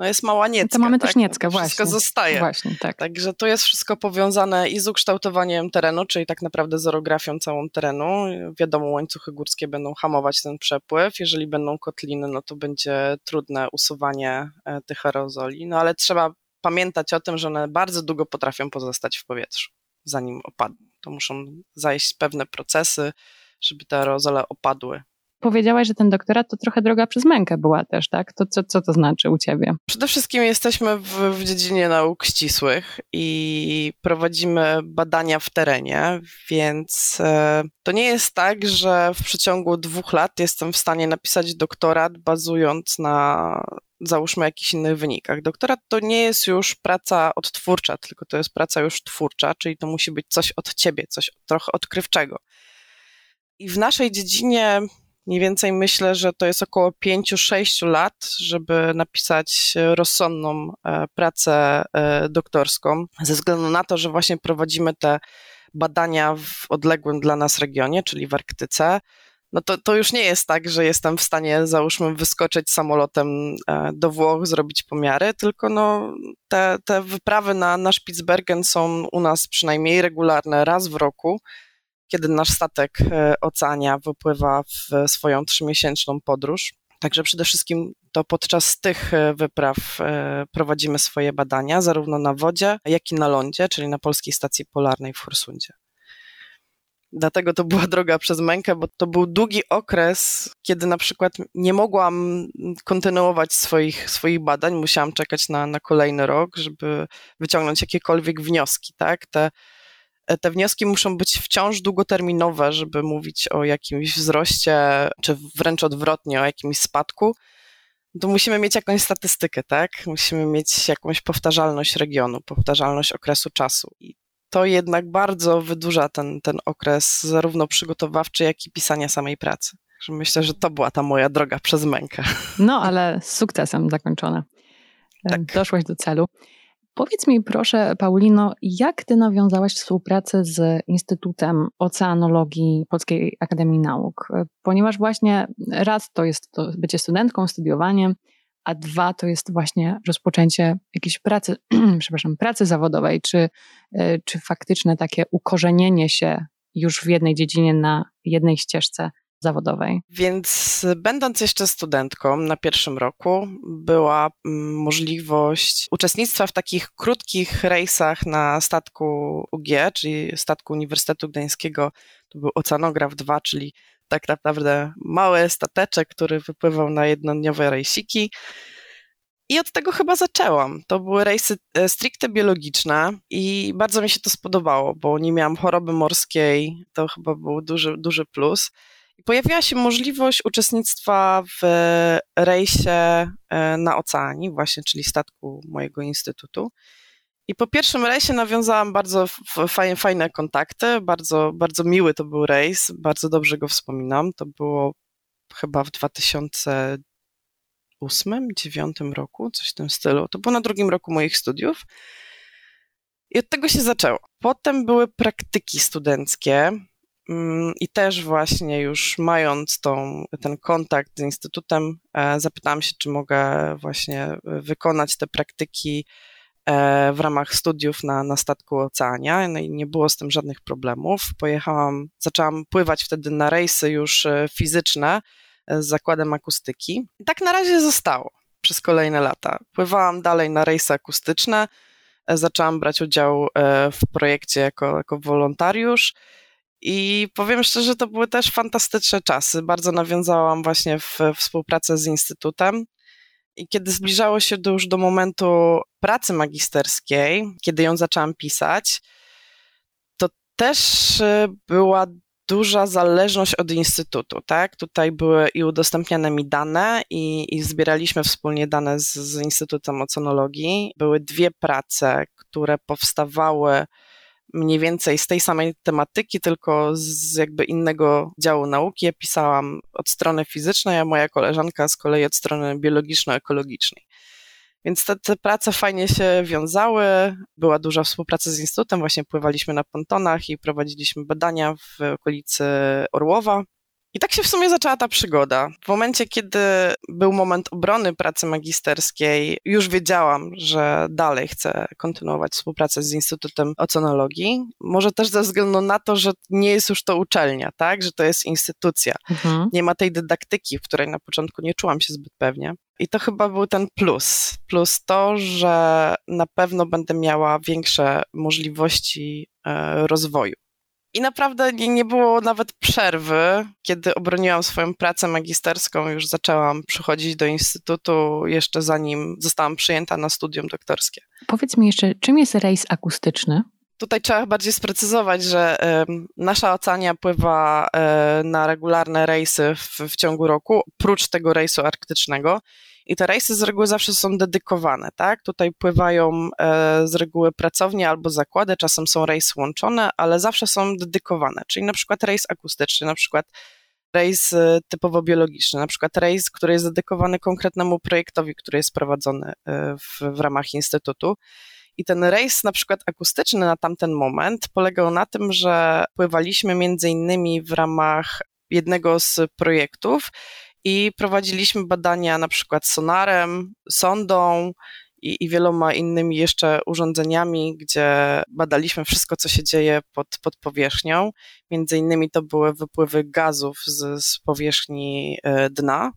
no jest mała niecka. To mamy tak? też nieckę, no właśnie. Wszystko zostaje. Właśnie, tak. Także to jest wszystko powiązane i z ukształtowaniem terenu, czyli tak naprawdę z orografią całą terenu. Wiadomo, łańcuchy górskie będą hamować ten przepływ. Jeżeli będą kotliny, no to będzie trudne usuwanie e, tych aerozoli. No ale trzeba pamiętać o tym, że one bardzo długo potrafią pozostać w powietrzu, zanim opadną. To muszą zajść pewne procesy, żeby te aerozole opadły powiedziałaś, że ten doktorat to trochę droga przez mękę była też, tak? To co, co to znaczy u ciebie? Przede wszystkim jesteśmy w, w dziedzinie nauk ścisłych i prowadzimy badania w terenie, więc e, to nie jest tak, że w przeciągu dwóch lat jestem w stanie napisać doktorat bazując na załóżmy jakichś innych wynikach. Doktorat to nie jest już praca odtwórcza, tylko to jest praca już twórcza, czyli to musi być coś od ciebie, coś trochę odkrywczego. I w naszej dziedzinie Mniej więcej myślę, że to jest około 5-6 lat, żeby napisać rozsądną e, pracę e, doktorską, ze względu na to, że właśnie prowadzimy te badania w odległym dla nas regionie, czyli w Arktyce. No to, to już nie jest tak, że jestem w stanie, załóżmy, wyskoczyć samolotem e, do Włoch, zrobić pomiary, tylko no, te, te wyprawy na, na Spitsbergen są u nas przynajmniej regularne raz w roku kiedy nasz statek e, Oceania wypływa w swoją trzymiesięczną podróż. Także przede wszystkim to podczas tych e, wypraw e, prowadzimy swoje badania, zarówno na wodzie, jak i na lądzie, czyli na Polskiej Stacji Polarnej w Horsundzie. Dlatego to była droga przez mękę, bo to był długi okres, kiedy na przykład nie mogłam kontynuować swoich, swoich badań, musiałam czekać na, na kolejny rok, żeby wyciągnąć jakiekolwiek wnioski. Tak? Te te wnioski muszą być wciąż długoterminowe, żeby mówić o jakimś wzroście, czy wręcz odwrotnie, o jakimś spadku. To musimy mieć jakąś statystykę, tak? Musimy mieć jakąś powtarzalność regionu, powtarzalność okresu czasu. I to jednak bardzo wydłuża ten, ten okres zarówno przygotowawczy, jak i pisania samej pracy. Myślę, że to była ta moja droga przez mękę. No, ale z sukcesem zakończona. Tak. Doszłaś do celu. Powiedz mi proszę, Paulino, jak ty nawiązałaś współpracę z Instytutem Oceanologii Polskiej Akademii Nauk? Ponieważ właśnie raz to jest to bycie studentką, studiowanie, a dwa to jest właśnie rozpoczęcie jakiejś pracy, przepraszam, pracy zawodowej, czy, e, czy faktyczne takie ukorzenienie się już w jednej dziedzinie na jednej ścieżce zawodowej. Więc będąc jeszcze studentką na pierwszym roku, była mm, możliwość uczestnictwa w takich krótkich rejsach na statku UG, czyli statku Uniwersytetu Gdańskiego. To był Oceanograf 2, czyli tak naprawdę mały stateczek, który wypływał na jednodniowe rejsiki. I od tego chyba zaczęłam. To były rejsy e, stricte biologiczne i bardzo mi się to spodobało, bo nie miałam choroby morskiej, to chyba był duży, duży plus. Pojawiła się możliwość uczestnictwa w rejsie e, na oceanie, właśnie, czyli statku mojego instytutu. I po pierwszym rejsie nawiązałam bardzo fajne, fajne kontakty, bardzo, bardzo miły to był rejs, bardzo dobrze go wspominam. To było chyba w 2008, 2009 roku, coś w tym stylu. To było na drugim roku moich studiów. I od tego się zaczęło. Potem były praktyki studenckie. Mm, I też właśnie już mając tą, ten kontakt z Instytutem, e, zapytałam się, czy mogę właśnie wykonać te praktyki e, w ramach studiów na, na statku Oceania. No i nie było z tym żadnych problemów. Pojechałam, zaczęłam pływać wtedy na rejsy już e, fizyczne z zakładem akustyki. I tak na razie zostało przez kolejne lata. Pływałam dalej na rejsy akustyczne, zaczęłam brać udział w projekcie jako, jako wolontariusz. I powiem szczerze, to były też fantastyczne czasy. Bardzo nawiązałam właśnie w współpracę z Instytutem. I kiedy zbliżało się do, już do momentu pracy magisterskiej, kiedy ją zaczęłam pisać, to też y, była duża zależność od instytutu, tak? Tutaj były i udostępniane mi dane i, i zbieraliśmy wspólnie dane z, z Instytutem Oceanologii. Były dwie prace, które powstawały mniej więcej z tej samej tematyki, tylko z jakby innego działu nauki. Ja pisałam od strony fizycznej, a moja koleżanka z kolei od strony biologiczno-ekologicznej. Więc te, te prace fajnie się wiązały, była duża współpraca z Instytutem, właśnie pływaliśmy na pontonach i prowadziliśmy badania w okolicy Orłowa, i tak się w sumie zaczęła ta przygoda. W momencie, kiedy był moment obrony pracy magisterskiej, już wiedziałam, że dalej chcę kontynuować współpracę z Instytutem Oceanologii. Może też ze względu na to, że nie jest już to uczelnia, tak? Że to jest instytucja. Mhm. Nie ma tej dydaktyki, w której na początku nie czułam się zbyt pewnie. I to chyba był ten plus. Plus to, że na pewno będę miała większe możliwości e, rozwoju. I naprawdę nie, było nawet przerwy, kiedy obroniłam swoją pracę magisterską, już zaczęłam przychodzić do instytutu, jeszcze zanim zostałam przyjęta na studium doktorskie. Powiedz mi jeszcze, czym jest rejs akustyczny? Tutaj trzeba bardziej sprecyzować, że nasza Oceania pływa y, na regularne rejsy w, w ciągu roku, prócz tego rejsu arktycznego. I te rejsy z reguły zawsze są dedykowane, tak? Tutaj pływają e, z reguły pracownie albo zakłady, czasem są rejsy łączone, ale zawsze są dedykowane, czyli na przykład rejs akustyczny, na przykład rejs e, typowo biologiczny, na przykład rejs, który jest dedykowany konkretnemu projektowi, który jest prowadzony e, w, w ramach Instytutu. I ten rejs, na przykład akustyczny na tamten moment, polegał na tym, że pływaliśmy między innymi w ramach jednego z projektów i prowadziliśmy badania na przykład sonarem, sondą i, i, wieloma innymi jeszcze urządzeniami, gdzie badaliśmy wszystko, co się dzieje pod, pod powierzchnią. Między innymi to były wypływy gazów z, z powierzchni e, dna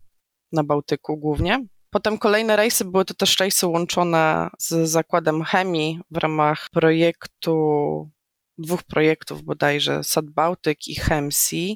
na Bałtyku głównie. Potem kolejne rejsy były to też rejsy łączone z zakładem chemii w ramach projektu, dwóch projektów bodajże, Sad Bałtyk i ChemSea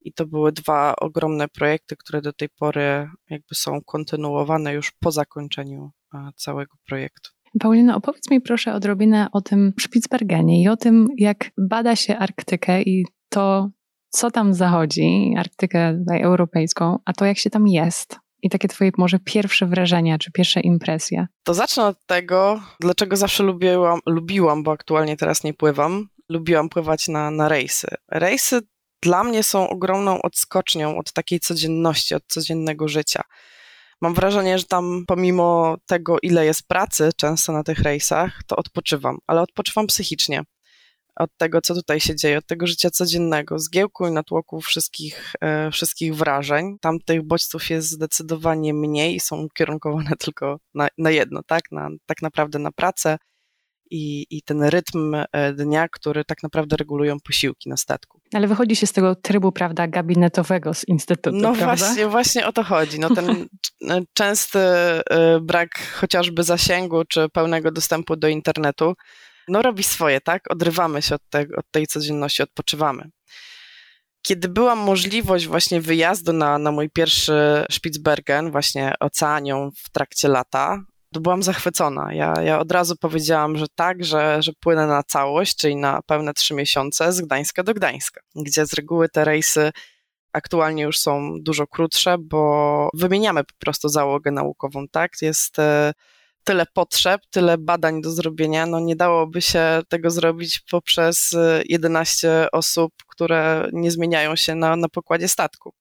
i to były dwa ogromne projekty, które do tej pory jakby są kontynuowane już po zakończeniu e, całego projektu. Paulina, opowiedz mi proszę odrobinę o tym Spitsbergenie i o tym, jak bada się Arktykę i to, co tam zachodzi, Arktykę europejską, a to jak się tam jest. I takie twoje może pierwsze wrażenia, czy pierwsze impresje? To zacznę od tego, dlaczego zawsze lubiłam, lubiłam, bo aktualnie teraz nie pływam, lubiłam pływać na, na rejsy. Rejsy dla mnie są ogromną odskocznią od takiej codzienności, od codziennego życia. Mam wrażenie, że tam pomimo tego, ile jest pracy często na tych rejsach, to odpoczywam, ale odpoczywam psychicznie od tego, co tutaj się dzieje, od tego życia codziennego, zgiełku i natłoku wszystkich, e, wszystkich wrażeń. Tam tych bodźców jest zdecydowanie mniej i są ukierunkowane tylko na, na jedno, tak? Na, tak naprawdę na pracę i, i ten rytm e, dnia, który tak naprawdę regulują posiłki na statku. Ale wychodzi się z tego trybu, prawda, gabinetowego z Instytutu, No prawda? właśnie, właśnie o to chodzi. No ten częsty e, brak chociażby zasięgu czy pełnego dostępu do internetu no robi swoje, tak? Odrywamy się od, te, od tej codzienności, odpoczywamy. Kiedy była możliwość właśnie wyjazdu na, na mój pierwszy Spitsbergen, właśnie oceanią w trakcie lata, to byłam zachwycona. Ja, ja od razu powiedziałam, że tak, że, że płynę na całość, czyli na pełne trzy miesiące z Gdańska do Gdańska, gdzie z reguły te rejsy aktualnie już są dużo krótsze, bo wymieniamy po prostu załogę naukową, tak? Jest e, tyle potrzeb, tyle badań do zrobienia, no nie dałoby się tego zrobić poprzez 11 y, osób, które nie zmieniają się na, na pokładzie statku.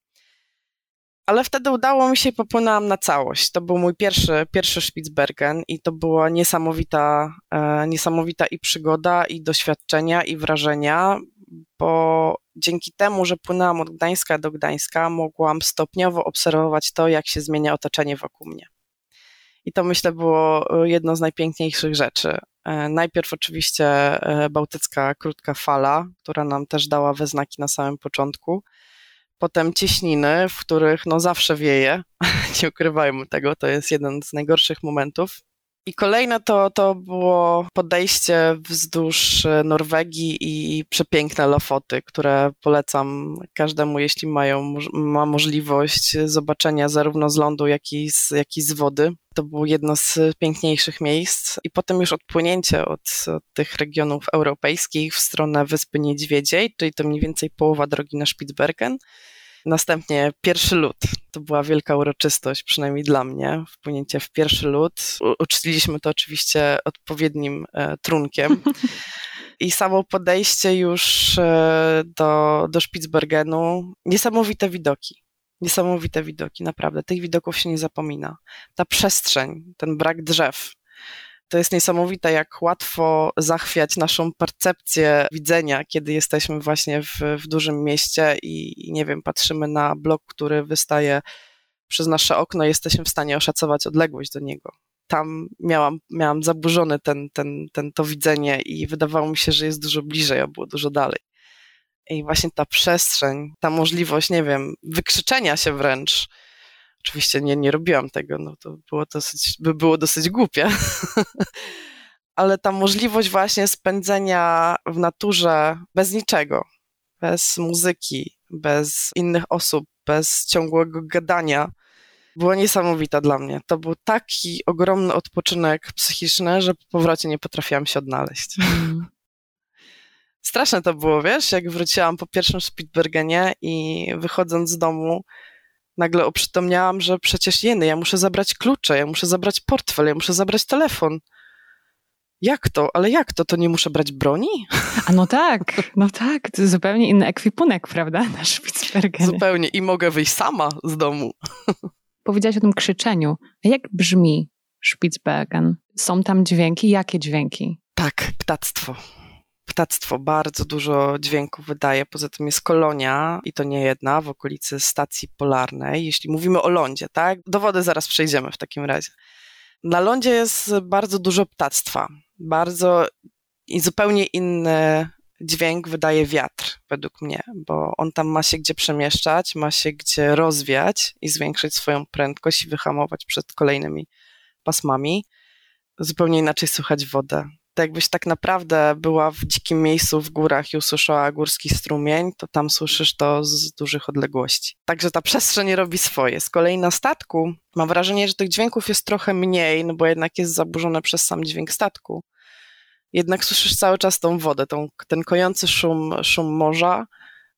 Ale wtedy udało mi się, popłynęłam na całość. To był mój pierwszy, pierwszy Spitsbergen i to była niesamowita, e, niesamowita i przygoda, i doświadczenia, i wrażenia, bo dzięki temu, że płynęłam od Gdańska do Gdańska, mogłam stopniowo obserwować to, jak się zmienia otoczenie wokół mnie. I to myślę było e, jedno z najpiękniejszych rzeczy. E, najpierw oczywiście e, bałtycka krótka fala, która nam też dała we znaki na samym początku. Potem cieśniny, w których no zawsze wieje, nie ukrywajmy tego, to jest jeden z najgorszych momentów. I kolejne to, to było podejście wzdłuż Norwegii i przepiękne Lofoty, które polecam każdemu, jeśli mają, ma możliwość zobaczenia zarówno z lądu, jak i z, jak i z wody. To było jedno z piękniejszych miejsc. I potem już odpłynięcie od, od tych regionów europejskich w stronę Wyspy Niedźwiedziej, czyli to mniej więcej połowa drogi na Spitsbergen. Następnie pierwszy lód. To była wielka uroczystość, przynajmniej dla mnie, wpłynięcie w pierwszy lód. Uczciliśmy to oczywiście odpowiednim e, trunkiem. I samo podejście już e, do, do Spitsbergenu, niesamowite widoki. Niesamowite widoki, naprawdę. Tych widoków się nie zapomina. Ta przestrzeń, ten brak drzew, to jest niesamowite, jak łatwo zachwiać naszą percepcję widzenia, kiedy jesteśmy właśnie w, w dużym mieście i, nie wiem, patrzymy na blok, który wystaje przez nasze okno, jesteśmy w stanie oszacować odległość do niego. Tam miałam, miałam zaburzone ten, ten, ten, to widzenie i wydawało mi się, że jest dużo bliżej, a było dużo dalej. I właśnie ta przestrzeń, ta możliwość, nie wiem, wykrzyczenia się wręcz, Oczywiście nie, nie robiłam tego, no to było dosyć, by było dosyć głupie. Ale ta możliwość właśnie spędzenia w naturze bez niczego, bez muzyki, bez innych osób, bez ciągłego gadania, była niesamowita dla mnie. To był taki ogromny odpoczynek psychiczny, że po powrocie nie potrafiłam się odnaleźć. Mm. Straszne to było, wiesz, jak wróciłam po pierwszym Spitbergenie i wychodząc z domu, nagle oprzytomniałam, że przecież jeny, ja muszę zabrać klucze, ja muszę zabrać portfel, ja muszę zabrać telefon. Jak to? Ale jak to? To nie muszę brać broni? A no tak, no tak, to zupełnie inny ekwipunek, prawda, na Spitsbergenie. Zupełnie i mogę wyjść sama z domu. Powiedziałaś o tym krzyczeniu. A jak brzmi Spitsbergen? Są tam dźwięki? Jakie dźwięki? Tak, ptactwo ptactwo bardzo dużo dźwięku wydaje. Poza tym jest kolonia i to nie jedna w okolicy stacji polarnej. Jeśli mówimy o lądzie, tak? Do wody zaraz przejdziemy w takim razie. Na lądzie jest bardzo dużo ptactwa. Bardzo i zupełnie inny dźwięk wydaje wiatr, według mnie, bo on tam ma się gdzie przemieszczać, ma się gdzie rozwiać i zwiększyć swoją prędkość i wyhamować przed kolejnymi pasmami. Zupełnie inaczej słychać wodę to jakbyś tak naprawdę była w dzikim miejscu w górach i usłyszała górski strumień, to tam słyszysz to z dużych odległości. Także ta przestrzeń robi swoje. Z kolei na statku mam wrażenie, że tych dźwięków jest trochę mniej, no bo jednak jest zaburzone przez sam dźwięk statku. Jednak słyszysz cały czas tą wodę, tą, ten kojący szum, szum morza,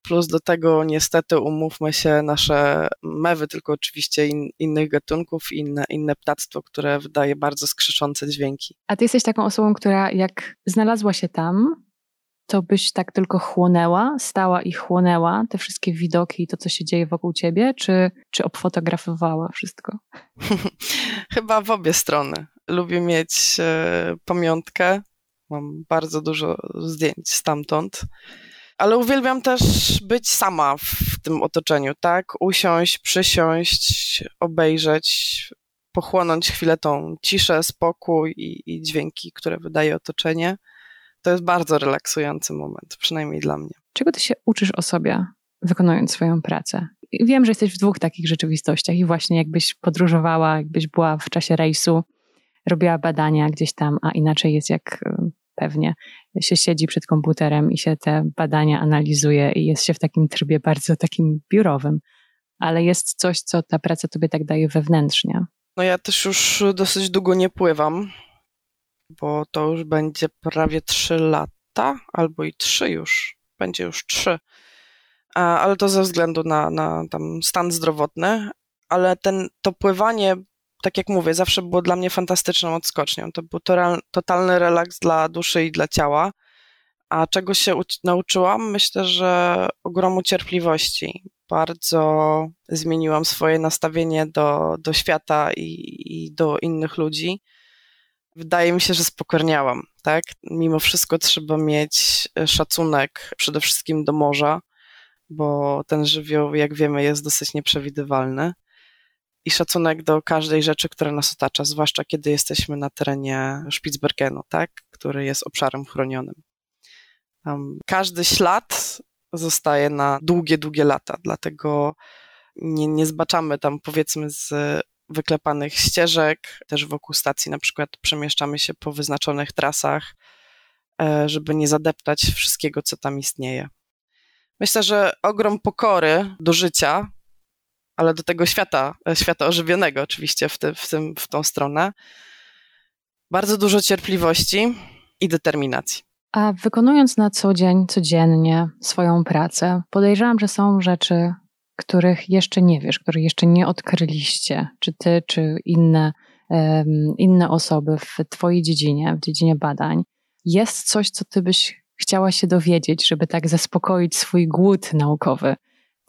plus do tego niestety, umówmy się, nasze mewy, tylko oczywiście in, innych gatunków, inne, inne ptactwo, które wydaje bardzo skrzyczące dźwięki. A ty jesteś taką osobą, która jak znalazła się tam, to byś tak tylko chłonęła, stała i chłonęła te wszystkie widoki i to, co się dzieje wokół ciebie, czy, czy obfotografowała wszystko? Chyba w obie strony. Lubię mieć e, pamiątkę. Mam bardzo dużo zdjęć stamtąd. Ale uwielbiam też być sama w tym otoczeniu, tak? Usiąść, przysiąść, obejrzeć, pochłonąć chwilę tą ciszę, spokój i, i dźwięki, które wydaje otoczenie to jest bardzo relaksujący moment, przynajmniej dla mnie. Czego ty się uczysz o sobie, wykonując swoją pracę? Wiem, że jesteś w dwóch takich rzeczywistościach i właśnie jakbyś podróżowała, jakbyś była w czasie rejsu, robiła badania gdzieś tam, a inaczej jest jak pewnie się siedzi przed komputerem i się te badania analizuje i jest się w takim trybie bardzo takim biurowym. Ale jest coś, co ta praca tobie tak daje wewnętrznie. No ja też już dosyć długo nie pływam bo to już będzie prawie 3 lata, albo i 3 już, będzie już 3. Ale to ze względu na, na tam stan zdrowotny, ale ten, to pływanie, tak jak mówię, zawsze było dla mnie fantastyczną odskocznią. To był totalny relaks dla duszy i dla ciała. A czego się nauczyłam? Myślę, że ogromu cierpliwości. Bardzo zmieniłam swoje nastawienie do, do świata i, i do innych ludzi wydaje mi się, że spokorniałam, tak? Mimo wszystko trzeba mieć e, szacunek przede wszystkim do morza, bo ten żywioł, jak wiemy, jest dosyć nieprzewidywalny. I szacunek do każdej rzeczy, która nas otacza, zwłaszcza kiedy jesteśmy na terenie Spitsbergenu, tak? który jest obszarem chronionym. Um, każdy ślad zostaje na długie, długie lata, dlatego nie, nie zbaczamy tam powiedzmy z wyklepanych ścieżek, też wokół stacji na przykład przemieszczamy się po wyznaczonych trasach, e, żeby nie zadeptać wszystkiego, co tam istnieje. Myślę, że ogrom pokory do życia, ale do tego świata, e, świata ożywionego oczywiście w, ty, w, tym, w tą stronę, bardzo dużo cierpliwości i determinacji. A wykonując na co dzień, codziennie swoją pracę, podejrzewam, że są rzeczy, których jeszcze nie wiesz, których jeszcze nie odkryliście, czy ty, czy inne, um, inne osoby w Twojej dziedzinie, w dziedzinie badań, jest coś, co Ty byś chciała się dowiedzieć, żeby tak zaspokoić swój głód naukowy?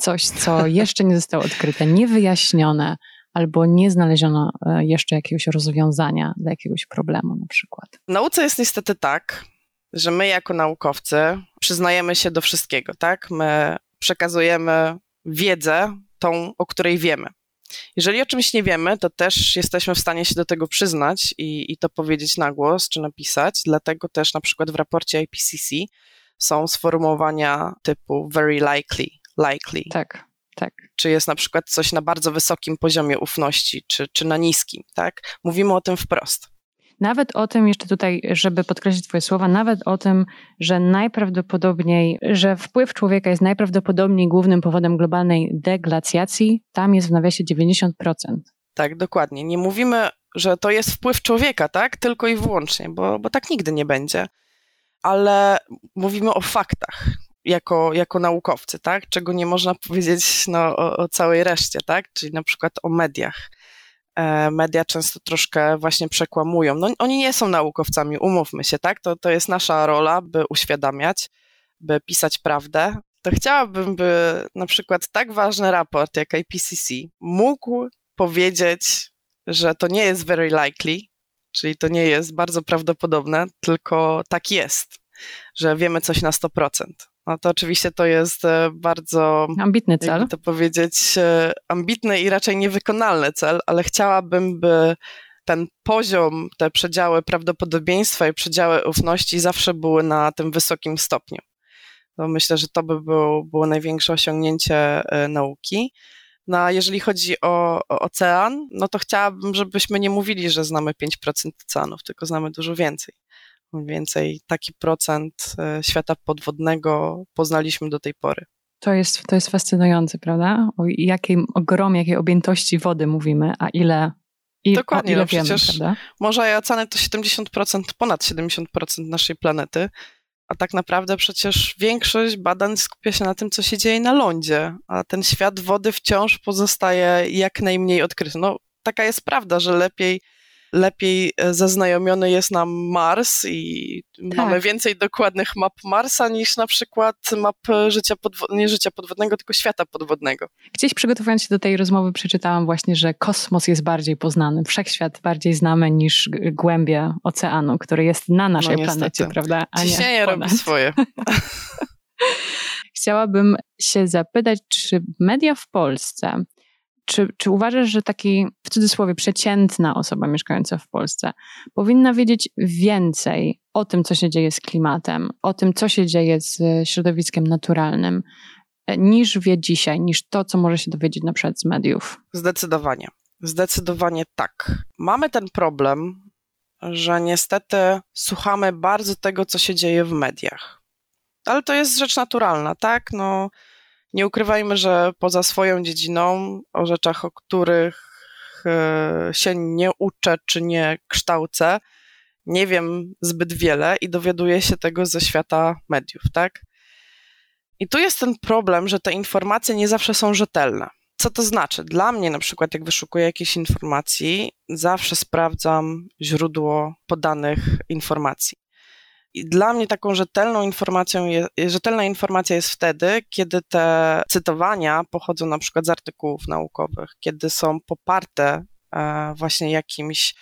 Coś, co jeszcze nie zostało odkryte, niewyjaśnione, albo nie znaleziono e, jeszcze jakiegoś rozwiązania dla jakiegoś problemu na przykład. W nauce jest niestety tak, że my jako naukowcy przyznajemy się do wszystkiego, tak? My przekazujemy wiedzę, tą, o której wiemy. Jeżeli o czymś nie wiemy, to też jesteśmy w stanie się do tego przyznać i, i to powiedzieć na głos czy napisać. Dlatego też na przykład w raporcie IPCC są sformułowania typu very likely, likely. Tak, tak. Czy jest na przykład coś na bardzo wysokim poziomie ufności, czy, czy na niskim, tak? Mówimy o tym wprost. Nawet o tym, jeszcze tutaj, żeby podkreślić Twoje słowa, nawet o tym, że najprawdopodobniej, że wpływ człowieka jest najprawdopodobniej głównym powodem globalnej deglacjacji, tam jest w nawiasie 90%. Tak, dokładnie. Nie mówimy, że to jest wpływ człowieka, tak? Tylko i wyłącznie, bo, bo tak nigdy nie będzie. Ale mówimy o faktach jako, jako naukowcy, tak? Czego nie można powiedzieć no, o, o całej reszcie, tak? Czyli na przykład o mediach E, media często troszkę właśnie przekłamują. No, oni nie są naukowcami, umówmy się, tak? To, to jest nasza rola, by uświadamiać, by pisać prawdę. To chciałabym, by na przykład tak ważny raport jak IPCC mógł powiedzieć, że to nie jest very likely, czyli to nie jest bardzo prawdopodobne, tylko tak jest, że wiemy coś na 100%. No to oczywiście to jest e, bardzo ambitny cel. Jakby to powiedzieć, e, ambitny i raczej niewykonalny cel, ale chciałabym, by ten poziom, te przedziały prawdopodobieństwa i przedziały ufności zawsze były na tym wysokim stopniu. To myślę, że to by było, było największe osiągnięcie e, nauki. No a jeżeli chodzi o, o, ocean, no to chciałabym, żebyśmy nie mówili, że znamy 5% oceanów, tylko znamy dużo więcej mniej więcej taki procent e, świata podwodnego poznaliśmy do tej pory. To jest, to jest fascynujące, prawda? O jakiej ogromie, jakiej objętości wody mówimy, a ile, i, Dokładnie, no wiemy, przecież prawda? morza oceany to 70%, ponad 70% naszej planety, a tak naprawdę przecież większość badań skupia się na tym, co się dzieje na lądzie, a ten świat wody wciąż pozostaje jak najmniej odkryty. No, taka jest prawda, że lepiej lepiej e, zaznajomiony jest nam Mars i tak. mamy więcej dokładnych map Marsa niż na przykład map życia podwodnego, nie życia podwodnego, tylko świata podwodnego. Gdzieś przygotowując się do tej rozmowy przeczytałam właśnie, że kosmos jest bardziej poznany, wszechświat bardziej znamy niż głębie oceanu, który jest na naszej no, planecie, prawda? A Ciśnienie nie robi swoje. Chciałabym się zapytać, czy media w Polsce czy, czy uważasz, że taki w cudzysłowie przeciętna osoba mieszkająca w Polsce powinna wiedzieć więcej o tym, co się dzieje z klimatem, o tym, co się dzieje z środowiskiem naturalnym, e, niż wie dzisiaj, niż to, co może się dowiedzieć na przykład z mediów? Zdecydowanie. Zdecydowanie tak. Mamy ten problem, że niestety słuchamy bardzo tego, co się dzieje w mediach. Ale to jest rzecz naturalna, tak? No, nie ukrywajmy, że poza swoją dziedziną, o rzeczach, o których e, się nie uczę czy nie kształcę, nie wiem zbyt wiele i dowiaduję się tego ze świata mediów, tak? I tu jest ten problem, że te informacje nie zawsze są rzetelne. Co to znaczy? Dla mnie, na przykład, jak wyszukuję jakiejś informacji, zawsze sprawdzam źródło podanych informacji. I dla mnie taką rzetelną informacją, jest, rzetelna informacja jest wtedy, kiedy te cytowania pochodzą na przykład z artykułów naukowych, kiedy są poparte e, właśnie jakimś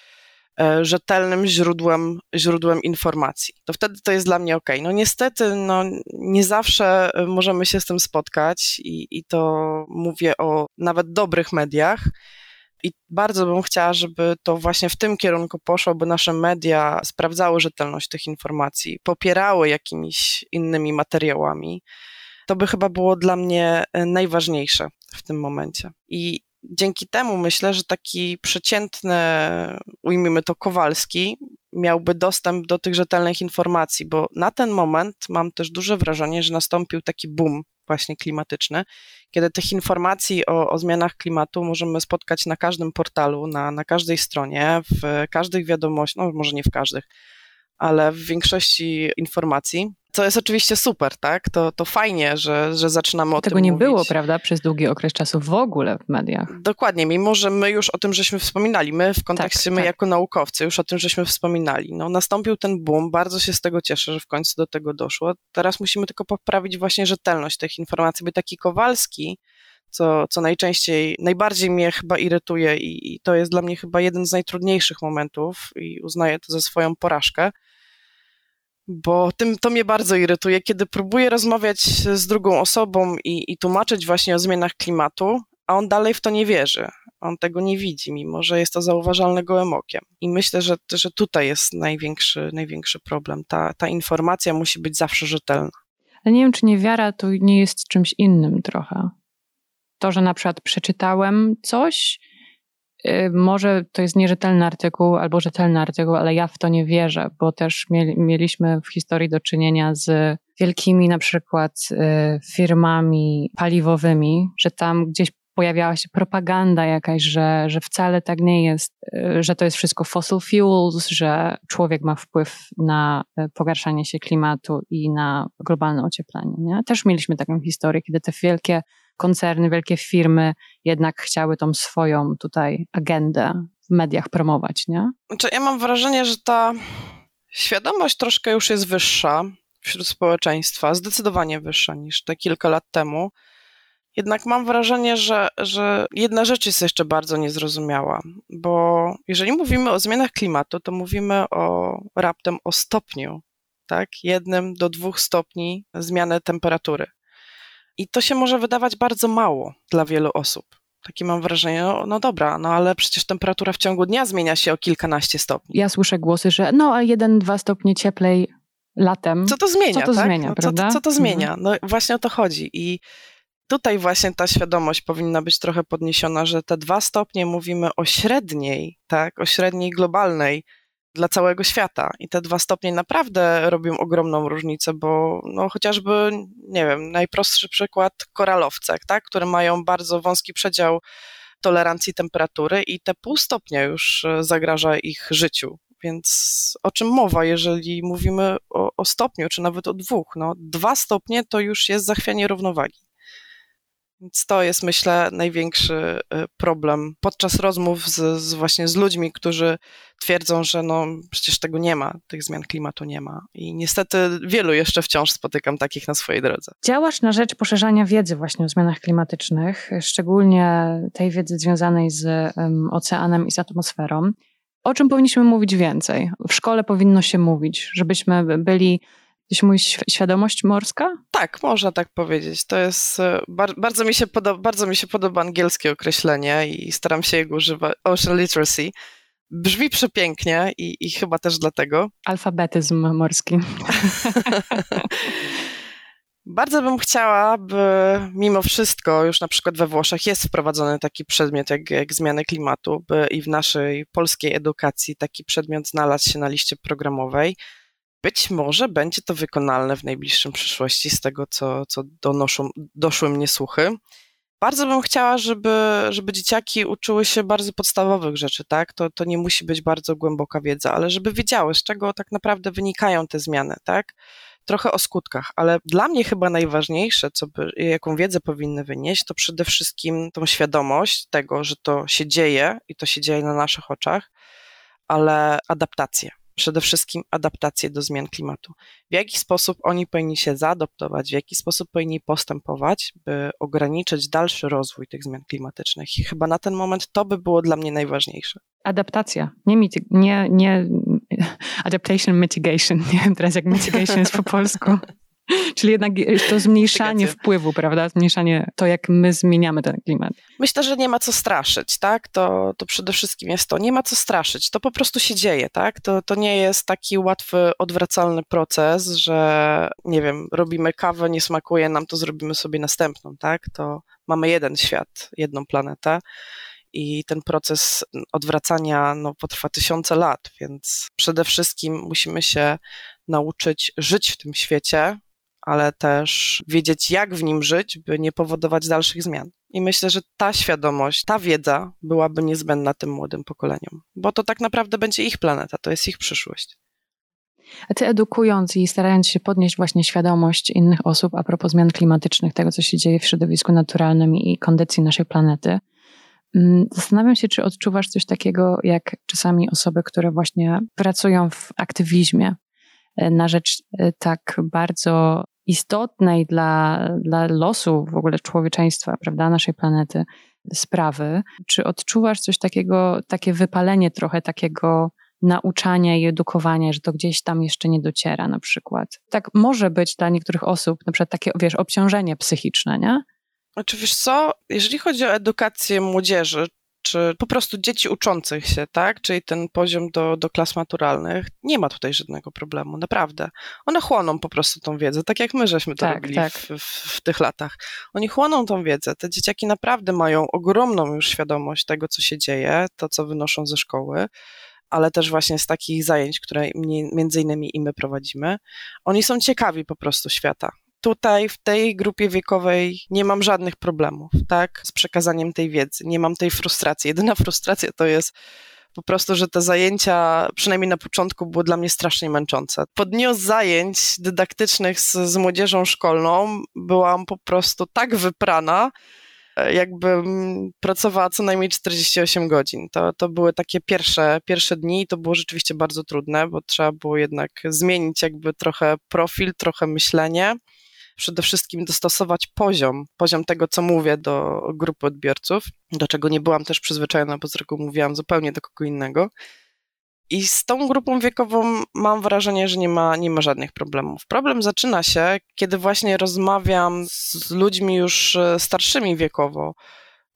e, rzetelnym źródłem, źródłem informacji. To wtedy to jest dla mnie ok. No niestety, no, nie zawsze możemy się z tym spotkać i, i to mówię o nawet dobrych mediach, i bardzo bym chciała, żeby to właśnie w tym kierunku poszło, by nasze media sprawdzały rzetelność tych informacji, popierały jakimiś innymi materiałami. To by chyba było dla mnie e, najważniejsze w tym momencie. I dzięki temu myślę, że taki przeciętny, ujmijmy to, Kowalski, miałby dostęp do tych rzetelnych informacji, bo na ten moment mam też duże wrażenie, że nastąpił taki boom właśnie klimatyczny, kiedy tych informacji o, o zmianach klimatu możemy spotkać na każdym portalu, na, na każdej stronie, w każdych wiadomościach, no może nie w każdych, ale w większości informacji. Co jest oczywiście super, tak? To, to fajnie, że, że zaczynamy o Tego tym nie mówić. było, prawda, przez długi okres czasu w ogóle w mediach. Dokładnie, mimo że my już o tym żeśmy wspominali, my w kontekście, tak, my tak. jako naukowcy już o tym żeśmy wspominali. No, nastąpił ten boom, bardzo się z tego cieszę, że w końcu do tego doszło. Teraz musimy tylko poprawić właśnie rzetelność tych informacji, by taki Kowalski, co, co najczęściej, najbardziej mnie chyba irytuje i, i to jest dla mnie chyba jeden z najtrudniejszych momentów i uznaję to za swoją porażkę, bo tym, to mnie bardzo irytuje, kiedy próbuję rozmawiać z drugą osobą i, i tłumaczyć właśnie o zmianach klimatu, a on dalej w to nie wierzy. On tego nie widzi, mimo że jest to zauważalne gołym okiem. I myślę, że, że tutaj jest największy, największy problem. Ta, ta informacja musi być zawsze rzetelna. Ale nie wiem, czy niewiara to nie jest czymś innym trochę. To, że na przykład przeczytałem coś, może to jest nierzetelny artykuł albo rzetelny artykuł, ale ja w to nie wierzę, bo też mieliśmy w historii do czynienia z wielkimi na przykład y, firmami paliwowymi, że tam gdzieś pojawiała się propaganda jakaś, że, że wcale tak nie jest, y, że to jest wszystko fossil fuels, że człowiek ma wpływ na pogarszanie się klimatu i na globalne ocieplenie. Nie? Też mieliśmy taką historię, kiedy te wielkie koncerny, wielkie firmy jednak chciały tą swoją tutaj agendę w mediach promować, nie? Znaczy, ja mam wrażenie, że ta świadomość troszkę już jest wyższa wśród społeczeństwa, zdecydowanie wyższa niż te kilka lat temu. Jednak mam wrażenie, że, że jedna rzecz jest jeszcze bardzo niezrozumiała, bo jeżeli mówimy o zmianach klimatu, to mówimy o raptem o stopniu, tak? Jednym do dwóch stopni zmiany temperatury. I to się może wydawać bardzo mało dla wielu osób. Takie mam wrażenie, no, no, dobra, no ale przecież temperatura w ciągu dnia zmienia się o kilkanaście stopni. Ja słyszę głosy, że no a jeden, dwa stopnie cieplej latem. Co to zmienia? Co to tak? zmienia, no, prawda? Co, co to zmienia? Mhm. No właśnie o to chodzi. I tutaj właśnie ta świadomość powinna być trochę podniesiona, że te dwa stopnie mówimy o średniej, tak, o średniej globalnej dla całego świata. I te dwa stopnie naprawdę robią ogromną różnicę, bo no, chociażby, nie wiem, najprostszy przykład koralowce, tak, które mają bardzo wąski przedział tolerancji temperatury i te pół stopnia już e, zagraża ich życiu Więc o czym mowa, jeżeli mówimy o, o stopniu, czy nawet o dwóch? No, dwa stopnie to już jest zachwianie równowagi. Więc to jest, myślę, największy y, problem podczas rozmów z, z, właśnie z ludźmi, którzy twierdzą, że no przecież tego nie ma, tych zmian klimatu nie ma. I niestety wielu jeszcze wciąż spotykam takich na swojej drodze. Działasz na rzecz poszerzania wiedzy właśnie o zmianach klimatycznych, szczególnie tej wiedzy związanej z um, oceanem i z atmosferą. O czym powinniśmy mówić więcej? W szkole powinno się mówić, żebyśmy byli Gdzieś mówisz świadomość morska? Tak, można tak powiedzieć. To jest, e, bar bardzo, mi się podoba, bardzo mi się podoba angielskie określenie i staram się jego używać, ocean literacy. Brzmi przepięknie i, i chyba też dlatego. Alfabetyzm morski. Bardzo bym chciała, by mimo wszystko, już na przykład we Włoszech jest wprowadzony taki przedmiot jak, jak zmiany klimatu, by i w naszej polskiej edukacji taki przedmiot znalazł się na liście programowej. Być może będzie to wykonalne w najbliższym przyszłości, z tego co, co donoszą, doszły mnie słuchy. Bardzo bym chciała, żeby, żeby dzieciaki uczyły się bardzo podstawowych rzeczy, tak? To, to nie musi być bardzo głęboka wiedza, ale żeby wiedziały, z czego tak naprawdę wynikają te zmiany, tak? Trochę o skutkach, ale dla mnie chyba najważniejsze, co by, jaką wiedzę powinny wynieść, to przede wszystkim tą świadomość tego, że to się dzieje i to się dzieje na naszych oczach, ale adaptację przede wszystkim adaptację do zmian klimatu. W jaki sposób oni powinni się zaadoptować, w jaki sposób powinni postępować, by ograniczyć dalszy rozwój tych zmian klimatycznych. I chyba na ten moment to by było dla mnie najważniejsze. Adaptacja, nie, mity, nie, nie adaptation, mitigation. Nie wiem teraz, jak mitigation jest po polsku. Czyli jednak to zmniejszanie wpływu, prawda? Zmniejszanie to, jak my zmieniamy ten klimat. Myślę, że nie ma co straszyć, tak? To, to przede wszystkim jest to. Nie ma co straszyć. To po prostu się dzieje, tak? To, to nie jest taki łatwy, odwracalny proces, że nie wiem, robimy kawę, nie smakuje nam, to zrobimy sobie następną, tak? To mamy jeden świat, jedną planetę i ten proces odwracania no, potrwa tysiące lat, więc przede wszystkim musimy się nauczyć żyć w tym świecie, ale też wiedzieć, jak w nim żyć, by nie powodować dalszych zmian. I myślę, że ta świadomość, ta wiedza byłaby niezbędna tym młodym pokoleniom, bo to tak naprawdę będzie ich planeta, to jest ich przyszłość. A ty edukując i starając się podnieść właśnie świadomość innych osób a propos zmian klimatycznych, tego co się dzieje w środowisku naturalnym i kondycji naszej planety, mm, zastanawiam się, czy odczuwasz coś takiego, jak czasami osoby, które właśnie pracują w aktywizmie na rzecz e, tak bardzo istotnej dla, dla losu w ogóle człowieczeństwa, prawda, naszej planety sprawy. Czy odczuwasz coś takiego, takie wypalenie trochę takiego nauczania i edukowania, że to gdzieś tam jeszcze nie dociera na przykład? Tak może być dla niektórych osób na przykład takie, wiesz, obciążenie psychiczne, nie? Znaczy wiesz co, jeżeli chodzi o edukację młodzieży, czy po prostu dzieci uczących się, tak? Czyli ten poziom do, do klas maturalnych, nie ma tutaj żadnego problemu, naprawdę. One chłoną po prostu tą wiedzę, tak jak my żeśmy to tak, robili tak. W, w, w, tych latach. Oni chłoną tą wiedzę. Te dzieciaki naprawdę mają ogromną już świadomość tego, co się dzieje, to, co wynoszą ze szkoły ale też właśnie z takich zajęć, które między innymi i my prowadzimy. Oni są ciekawi po prostu świata tutaj w tej grupie wiekowej nie mam żadnych problemów, tak, z przekazaniem tej wiedzy. Nie mam tej frustracji. Jedyna frustracja to jest po prostu, że te zajęcia, przynajmniej na początku, były dla mnie strasznie męczące. Po dniu zajęć dydaktycznych z, z młodzieżą szkolną byłam po prostu tak wyprana, jakbym pracowała co najmniej 48 godzin. To, to były takie pierwsze, pierwsze dni i to było rzeczywiście bardzo trudne, bo trzeba było jednak zmienić jakby trochę profil, trochę myślenie przede wszystkim dostosować poziom, poziom tego, co mówię do grupy odbiorców, do czego nie byłam też przyzwyczajona, bo z reguły mówiłam zupełnie do kogo innego. I z tą grupą wiekową mam wrażenie, że nie ma, nie ma żadnych problemów. Problem zaczyna się, kiedy właśnie rozmawiam z ludźmi już e, starszymi wiekowo,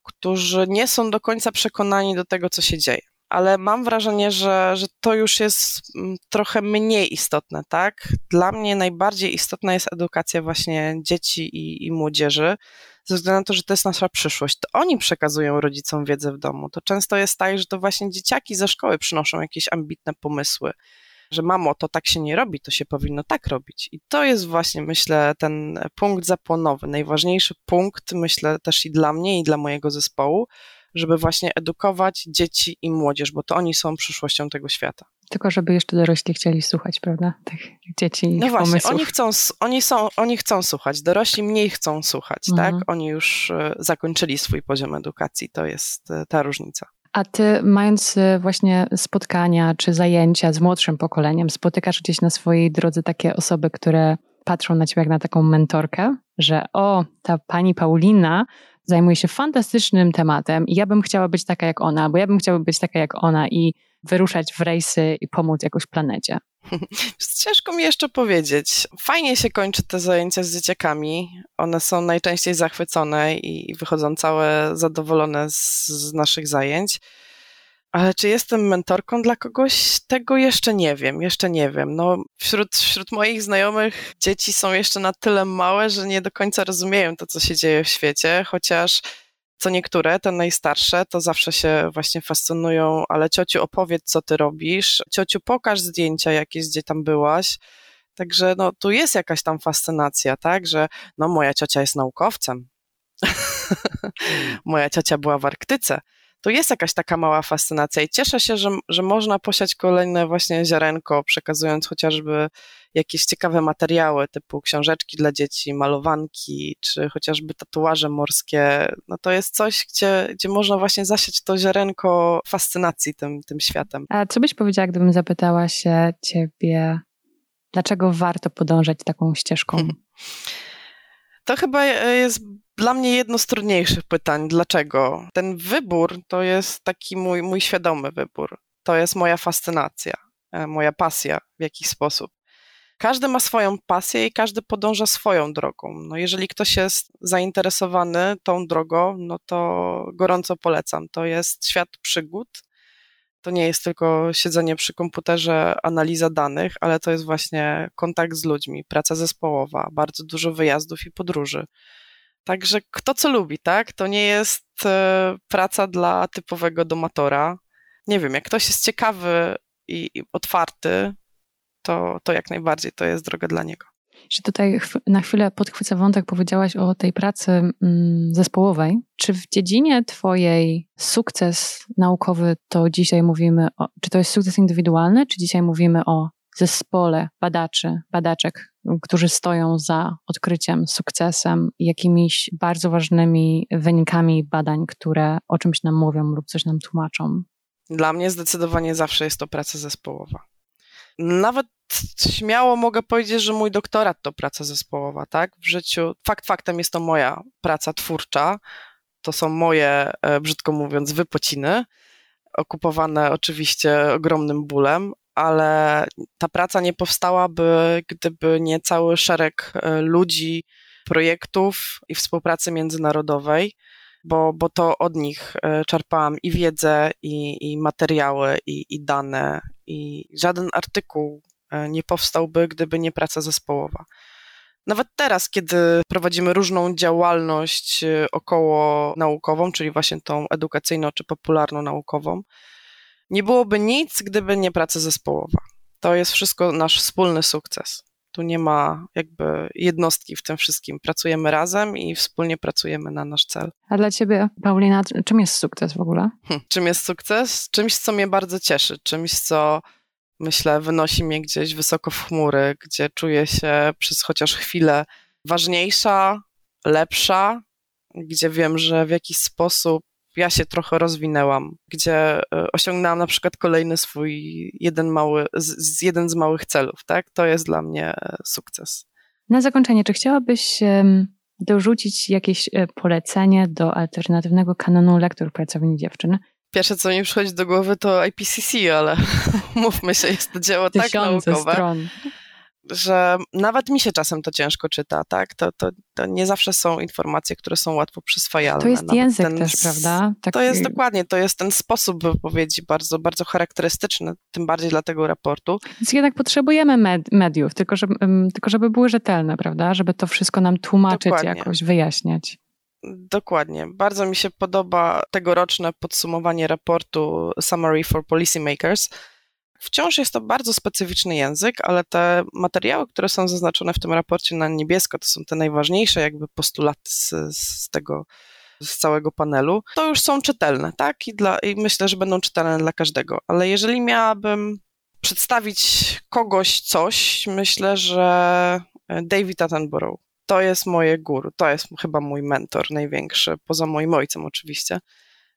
którzy nie są do końca przekonani do tego, co się dzieje ale mam wrażenie, że, że to już jest mm, trochę mniej istotne, tak? Dla mnie najbardziej istotna jest edukacja właśnie dzieci i, i młodzieży, ze względu na to, że to jest nasza przyszłość. To oni przekazują rodzicom wiedzę w domu. To często jest tak, że to właśnie dzieciaki ze szkoły przynoszą jakieś ambitne pomysły że mamo, to tak się nie robi, to się powinno tak robić. I to jest właśnie, myślę, ten punkt zapłonowy, najważniejszy punkt, myślę, też i dla mnie, i dla mojego zespołu, żeby właśnie edukować dzieci i młodzież, bo to oni są przyszłością tego świata. Tylko żeby jeszcze dorośli chcieli słuchać, prawda? Tych dzieci No właśnie, pomysłów. oni chcą, oni, są, oni chcą słuchać, dorośli mniej chcą słuchać, Mhm. tak? Oni już e, zakończyli swój poziom edukacji, to jest e, ta różnica. A ty, mając y, właśnie spotkania czy zajęcia z młodszym pokoleniem, spotykasz gdzieś na swojej drodze takie osoby, które patrzą na ciebie jak na taką mentorkę, że o, ta pani Paulina zajmuje się fantastycznym tematem i ja bym chciała być taka jak ona, bo ja bym chciała być taka jak ona i wyruszać w rejsy i pomóc jakoś planecie. Ciężko mi jeszcze powiedzieć. Fajnie się kończy te zajęcia z dzieciakami. One są najczęściej zachwycone i wychodzą całe zadowolone z, z naszych zajęć. Ale czy jestem mentorką dla kogoś? Tego jeszcze nie wiem, jeszcze nie wiem. No, wśród, wśród moich znajomych dzieci są jeszcze na tyle małe, że nie do końca rozumieją to, co się dzieje w świecie, chociaż co niektóre, te najstarsze, to zawsze się właśnie fascynują, ale ciociu opowiedz, co ty robisz, ciociu pokaż zdjęcia jakieś, gdzie tam byłaś. Także no, tu jest jakaś tam fascynacja, tak, że no moja ciocia jest naukowcem. moja ciocia była w Arktyce. To jest jakaś taka mała fascynacja i cieszę się, że, że można posiać kolejne właśnie ziarenko, przekazując chociażby jakieś ciekawe materiały typu książeczki dla dzieci, malowanki, czy chociażby tatuaże morskie. No to jest coś, gdzie, gdzie można właśnie zasiać to ziarenko fascynacji tym, tym światem. A co byś powiedziała, gdybym zapytała się ciebie, dlaczego warto podążać taką ścieżką? To chyba jest dla mnie jedno z trudniejszych pytań. Dlaczego? Ten wybór to jest taki mój, mój świadomy wybór. To jest moja fascynacja, e, moja pasja w jakiś sposób. Każdy ma swoją pasję i każdy podąża swoją drogą. No jeżeli ktoś jest zainteresowany tą drogą, no to gorąco polecam. To jest świat przygód. To nie jest tylko siedzenie przy komputerze, analiza danych, ale to jest właśnie kontakt z ludźmi, praca zespołowa, bardzo dużo wyjazdów i podróży. Także kto co lubi, tak? To nie jest e, praca dla typowego domatora. Nie wiem, jak ktoś jest ciekawy i, otwarty, to, to jak najbardziej to jest droga dla niego. Że tutaj na chwilę podchwycę wątek, powiedziałaś o tej pracy mm, zespołowej. Czy w dziedzinie Twojej sukces naukowy to dzisiaj mówimy, o, czy to jest sukces indywidualny, czy dzisiaj mówimy o zespole badaczy, badaczek, którzy stoją za odkryciem, sukcesem, jakimiś bardzo ważnymi wynikami badań, które o czymś nam mówią lub coś nam tłumaczą? Dla mnie zdecydowanie zawsze jest to praca zespołowa. Nawet śmiało mogę powiedzieć, że mój doktorat to praca zespołowa, tak? W życiu, fakt faktem jest to moja praca twórcza, to są moje, e, brzydko mówiąc, wypociny, okupowane oczywiście ogromnym bólem, ale ta praca nie powstałaby, gdyby nie cały szereg e, ludzi, projektów i współpracy międzynarodowej, bo, bo to od nich e, czerpałam i wiedzę, i, i materiały, i, i dane, i żaden artykuł e, nie powstałby, gdyby nie praca zespołowa. Nawet teraz, kiedy prowadzimy różną działalność około naukową, czyli właśnie tą edukacyjną czy popularną naukową, nie byłoby nic, gdyby nie praca zespołowa. To jest wszystko nasz wspólny sukces. Tu nie ma jakby jednostki w tym wszystkim. Pracujemy razem i wspólnie pracujemy na nasz cel. A dla ciebie, Paulina, czym jest sukces w ogóle? Hm, czym jest sukces? Czymś, co mnie bardzo cieszy, czymś, co myślę wynosi mnie gdzieś wysoko w chmury, gdzie czuję się przez chociaż chwilę ważniejsza, lepsza, gdzie wiem, że w jakiś sposób ja się trochę rozwinęłam, gdzie e, osiągnęłam na przykład kolejny swój jeden mały, z, jeden z małych celów, tak? To jest dla mnie e, sukces. Na zakończenie, czy chciałabyś dorzucić jakieś e, polecenie do alternatywnego kanonu lektur pracowni dziewczyn? Pierwsze, co mi przychodzi do głowy, to IPCC, ale mówmy się, jest to dzieło tak naukowe. Stron że nawet mi się czasem to ciężko czyta, tak? To, to, to nie zawsze są informacje, które są łatwo przyswajalne. To jest nawet język ten, też, prawda? Taki... To jest dokładnie, to jest ten sposób wypowiedzi bardzo, bardzo charakterystyczny, tym bardziej dla tego raportu. Więc jednak potrzebujemy med mediów, tylko żeby, tylko żeby były rzetelne, prawda? Żeby to wszystko nam tłumaczyć, dokładnie. jakoś wyjaśniać. Dokładnie. Bardzo mi się podoba tegoroczne podsumowanie raportu Summary for Policymakers, Wciąż jest to bardzo specyficzny język, ale te materiały, które są zaznaczone w tym raporcie na niebiesko, to są te najważniejsze jakby postulaty z, z tego, z całego panelu, to już są czytelne, tak? I, dla, I myślę, że będą czytelne dla każdego. Ale jeżeli miałabym przedstawić kogoś, coś, myślę, że David Attenborough. To jest moje guru, to jest chyba mój mentor największy, poza moim ojcem oczywiście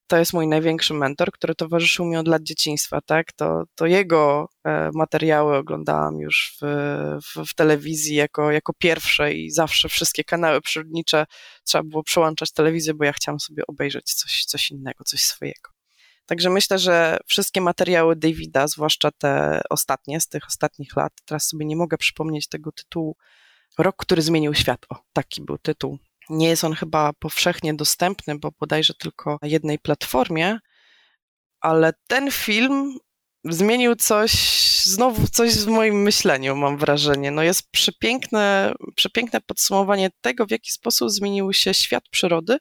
to jest mój największy mentor, który towarzyszył mi od lat dzieciństwa, tak? To, to jego e, materiały oglądałam już w, w, w, telewizji jako, jako pierwsze i zawsze wszystkie kanały przyrodnicze trzeba było przełączać telewizję, bo ja chciałam sobie obejrzeć coś, coś innego, coś swojego. Także myślę, że wszystkie materiały Davida, zwłaszcza te ostatnie, z tych ostatnich lat, teraz sobie nie mogę przypomnieć tego tytułu, Rok, który zmienił świat. O, taki był tytuł nie jest on chyba powszechnie dostępny, bo bodajże tylko na jednej platformie, ale ten film zmienił coś, znowu coś w moim myśleniu, mam wrażenie. No jest przepiękne, przepiękne podsumowanie tego, w jaki sposób zmienił się świat przyrody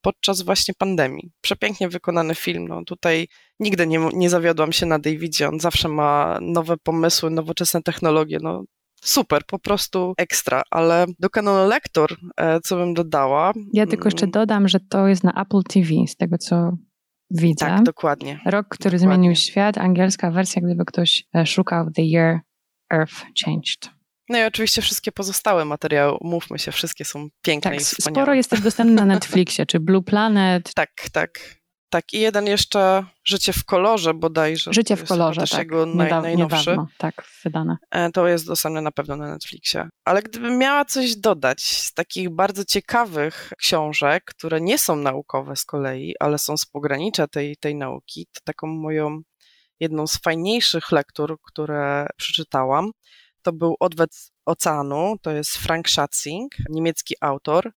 podczas właśnie pandemii. Przepięknie wykonany film. No tutaj nigdy nie, nie zawiodłam się na Davidzie. On zawsze ma nowe pomysły, nowoczesne technologie. No, super, po prostu ekstra, ale do kanonu lektor, e, co bym dodała. Ja tylko jeszcze mm, dodam, że to jest na Apple TV, z tego co widzę. Tak, dokładnie. Rok, który dokładnie. zmienił świat, angielska wersja, gdyby ktoś e, szukał The Year Earth Changed. No i oczywiście wszystkie pozostałe materiały, umówmy się, wszystkie są piękne tak, i wspaniałe. Sporo jest też dostępne na Netflixie, czy Blue Planet. Tak, tak. Tak, i jeden jeszcze Życie w kolorze bodajże. Życie w kolorze, tak. Jego naj, najnowszy. Niedawno, tak, wydane. E, to jest dostępne na pewno na Netflixie. Ale gdybym miała coś dodać z takich bardzo ciekawych książek, które nie są naukowe z kolei, ale są z pogranicza tej, tej nauki, to taką moją jedną z fajniejszych lektur, które przeczytałam, to był Odwet Oceanu, to jest Frank Schatzing, niemiecki autor.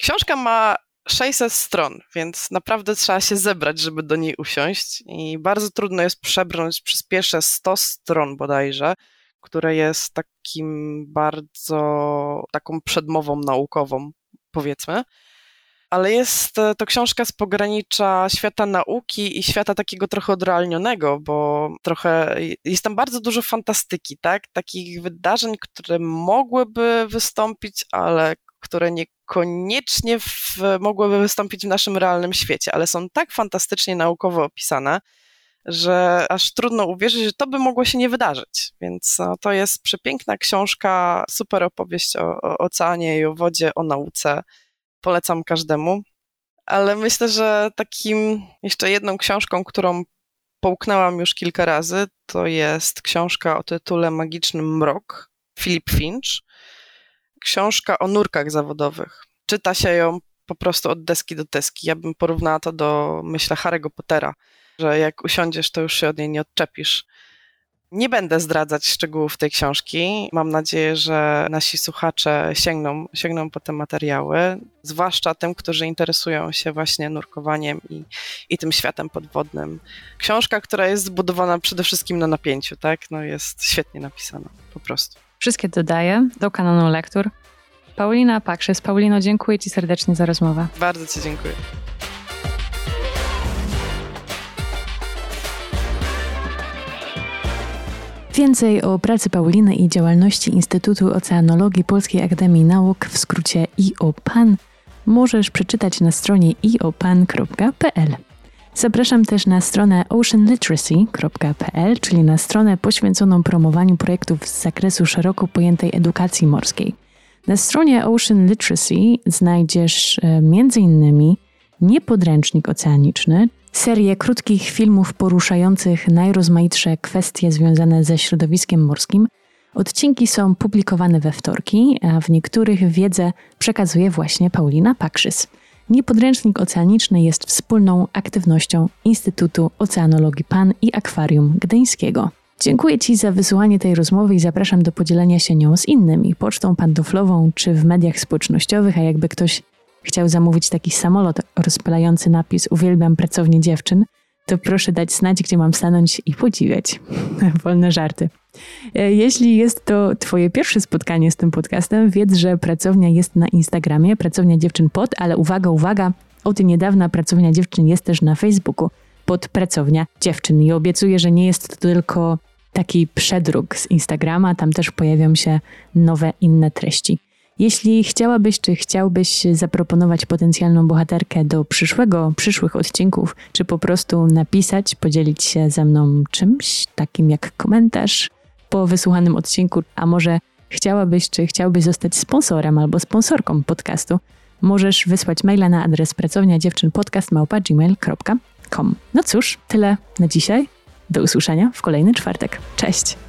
Książka ma 600 stron, więc naprawdę trzeba się zebrać, żeby do niej usiąść i bardzo trudno jest przebrnąć przez pierwsze 100 stron bodajże, które jest takim bardzo, taką przedmową naukową, powiedzmy. Ale jest e, to książka z pogranicza świata nauki i świata takiego trochę odrealnionego, bo trochę jest tam bardzo dużo fantastyki, tak? Takich wydarzeń, które mogłyby wystąpić, ale które niekoniecznie w, mogłyby wystąpić w naszym realnym świecie, ale są tak fantastycznie naukowo opisane, że aż trudno uwierzyć, że to by mogło się nie wydarzyć. Więc no, to jest przepiękna książka, super opowieść o, o oceanie i o wodzie, o nauce. Polecam każdemu. Ale myślę, że takim jeszcze jedną książką, którą połknęłam już kilka razy, to jest książka o tytule Magicznym Mrok, Philip Finch książka o nurkach zawodowych. Czyta się ją po prostu od deski do deski. Ja bym porównała to do, myślę, Harry'ego Pottera, że jak usiądziesz, to już się od niej nie odczepisz. Nie będę zdradzać szczegółów tej książki. Mam nadzieję, że nasi słuchacze sięgną, sięgną po te materiały, zwłaszcza tym, którzy interesują się właśnie nurkowaniem i, i tym światem podwodnym. Książka, która jest zbudowana przede wszystkim na napięciu, tak? No jest świetnie napisana, po prostu. Wszystkie dodaję do kanonu lektur. Paulina Pakszys. Paulino, dziękuję Ci serdecznie za rozmowę. Bardzo Ci dziękuję. Więcej o pracy Pauliny i działalności Instytutu Oceanologii Polskiej Akademii Nauk, w skrócie IOPAN, możesz przeczytać na stronie iopan.pl. Zapraszam też na stronę oceanliteracy.pl, czyli na stronę poświęconą promowaniu projektów z zakresu szeroko pojętej edukacji morskiej. Na stronie Ocean Literacy znajdziesz e, m.in. niepodręcznik oceaniczny, serię krótkich filmów poruszających najrozmaitsze kwestie związane ze środowiskiem morskim. Odcinki są publikowane we wtorki, a w niektórych wiedzę przekazuje właśnie Paulina Pakrzys. Niepodręcznik oceaniczny jest wspólną aktywnością Instytutu Oceanologii PAN i Akwarium Gdańskiego. Dziękuję Ci za wysłuchanie tej rozmowy i zapraszam do podzielenia się nią z innymi, pocztą pantoflową czy w mediach społecznościowych, a jakby ktoś chciał zamówić taki samolot rozpylający napis Uwielbiam pracownię dziewczyn, to proszę dać znać, gdzie mam stanąć i podziwiać. Wolne żarty. E, jeśli jest to Twoje pierwsze spotkanie z tym podcastem, wiedz, że pracownia jest na Instagramie, pracownia dziewczyn pod, ale uwaga, uwaga, od niedawna pracownia dziewczyn jest też na Facebooku pod pracownia dziewczyn i obiecuję, że nie jest to tylko taki przedruk z Instagrama, tam też pojawią się nowe, inne treści. Jeśli chciałabyś, czy chciałbyś zaproponować potencjalną bohaterkę do przyszłego, przyszłych odcinków, czy po prostu napisać, podzielić się ze mną czymś, takim jak komentarz po wysłuchanym odcinku, a może chciałabyś, czy chciałbyś zostać sponsorem albo sponsorką podcastu, możesz wysłać maila na adres pracownia dziewczynpodcast.gmail.com No cóż, tyle na dzisiaj. Do usłyszenia w kolejny czwartek. Cześć!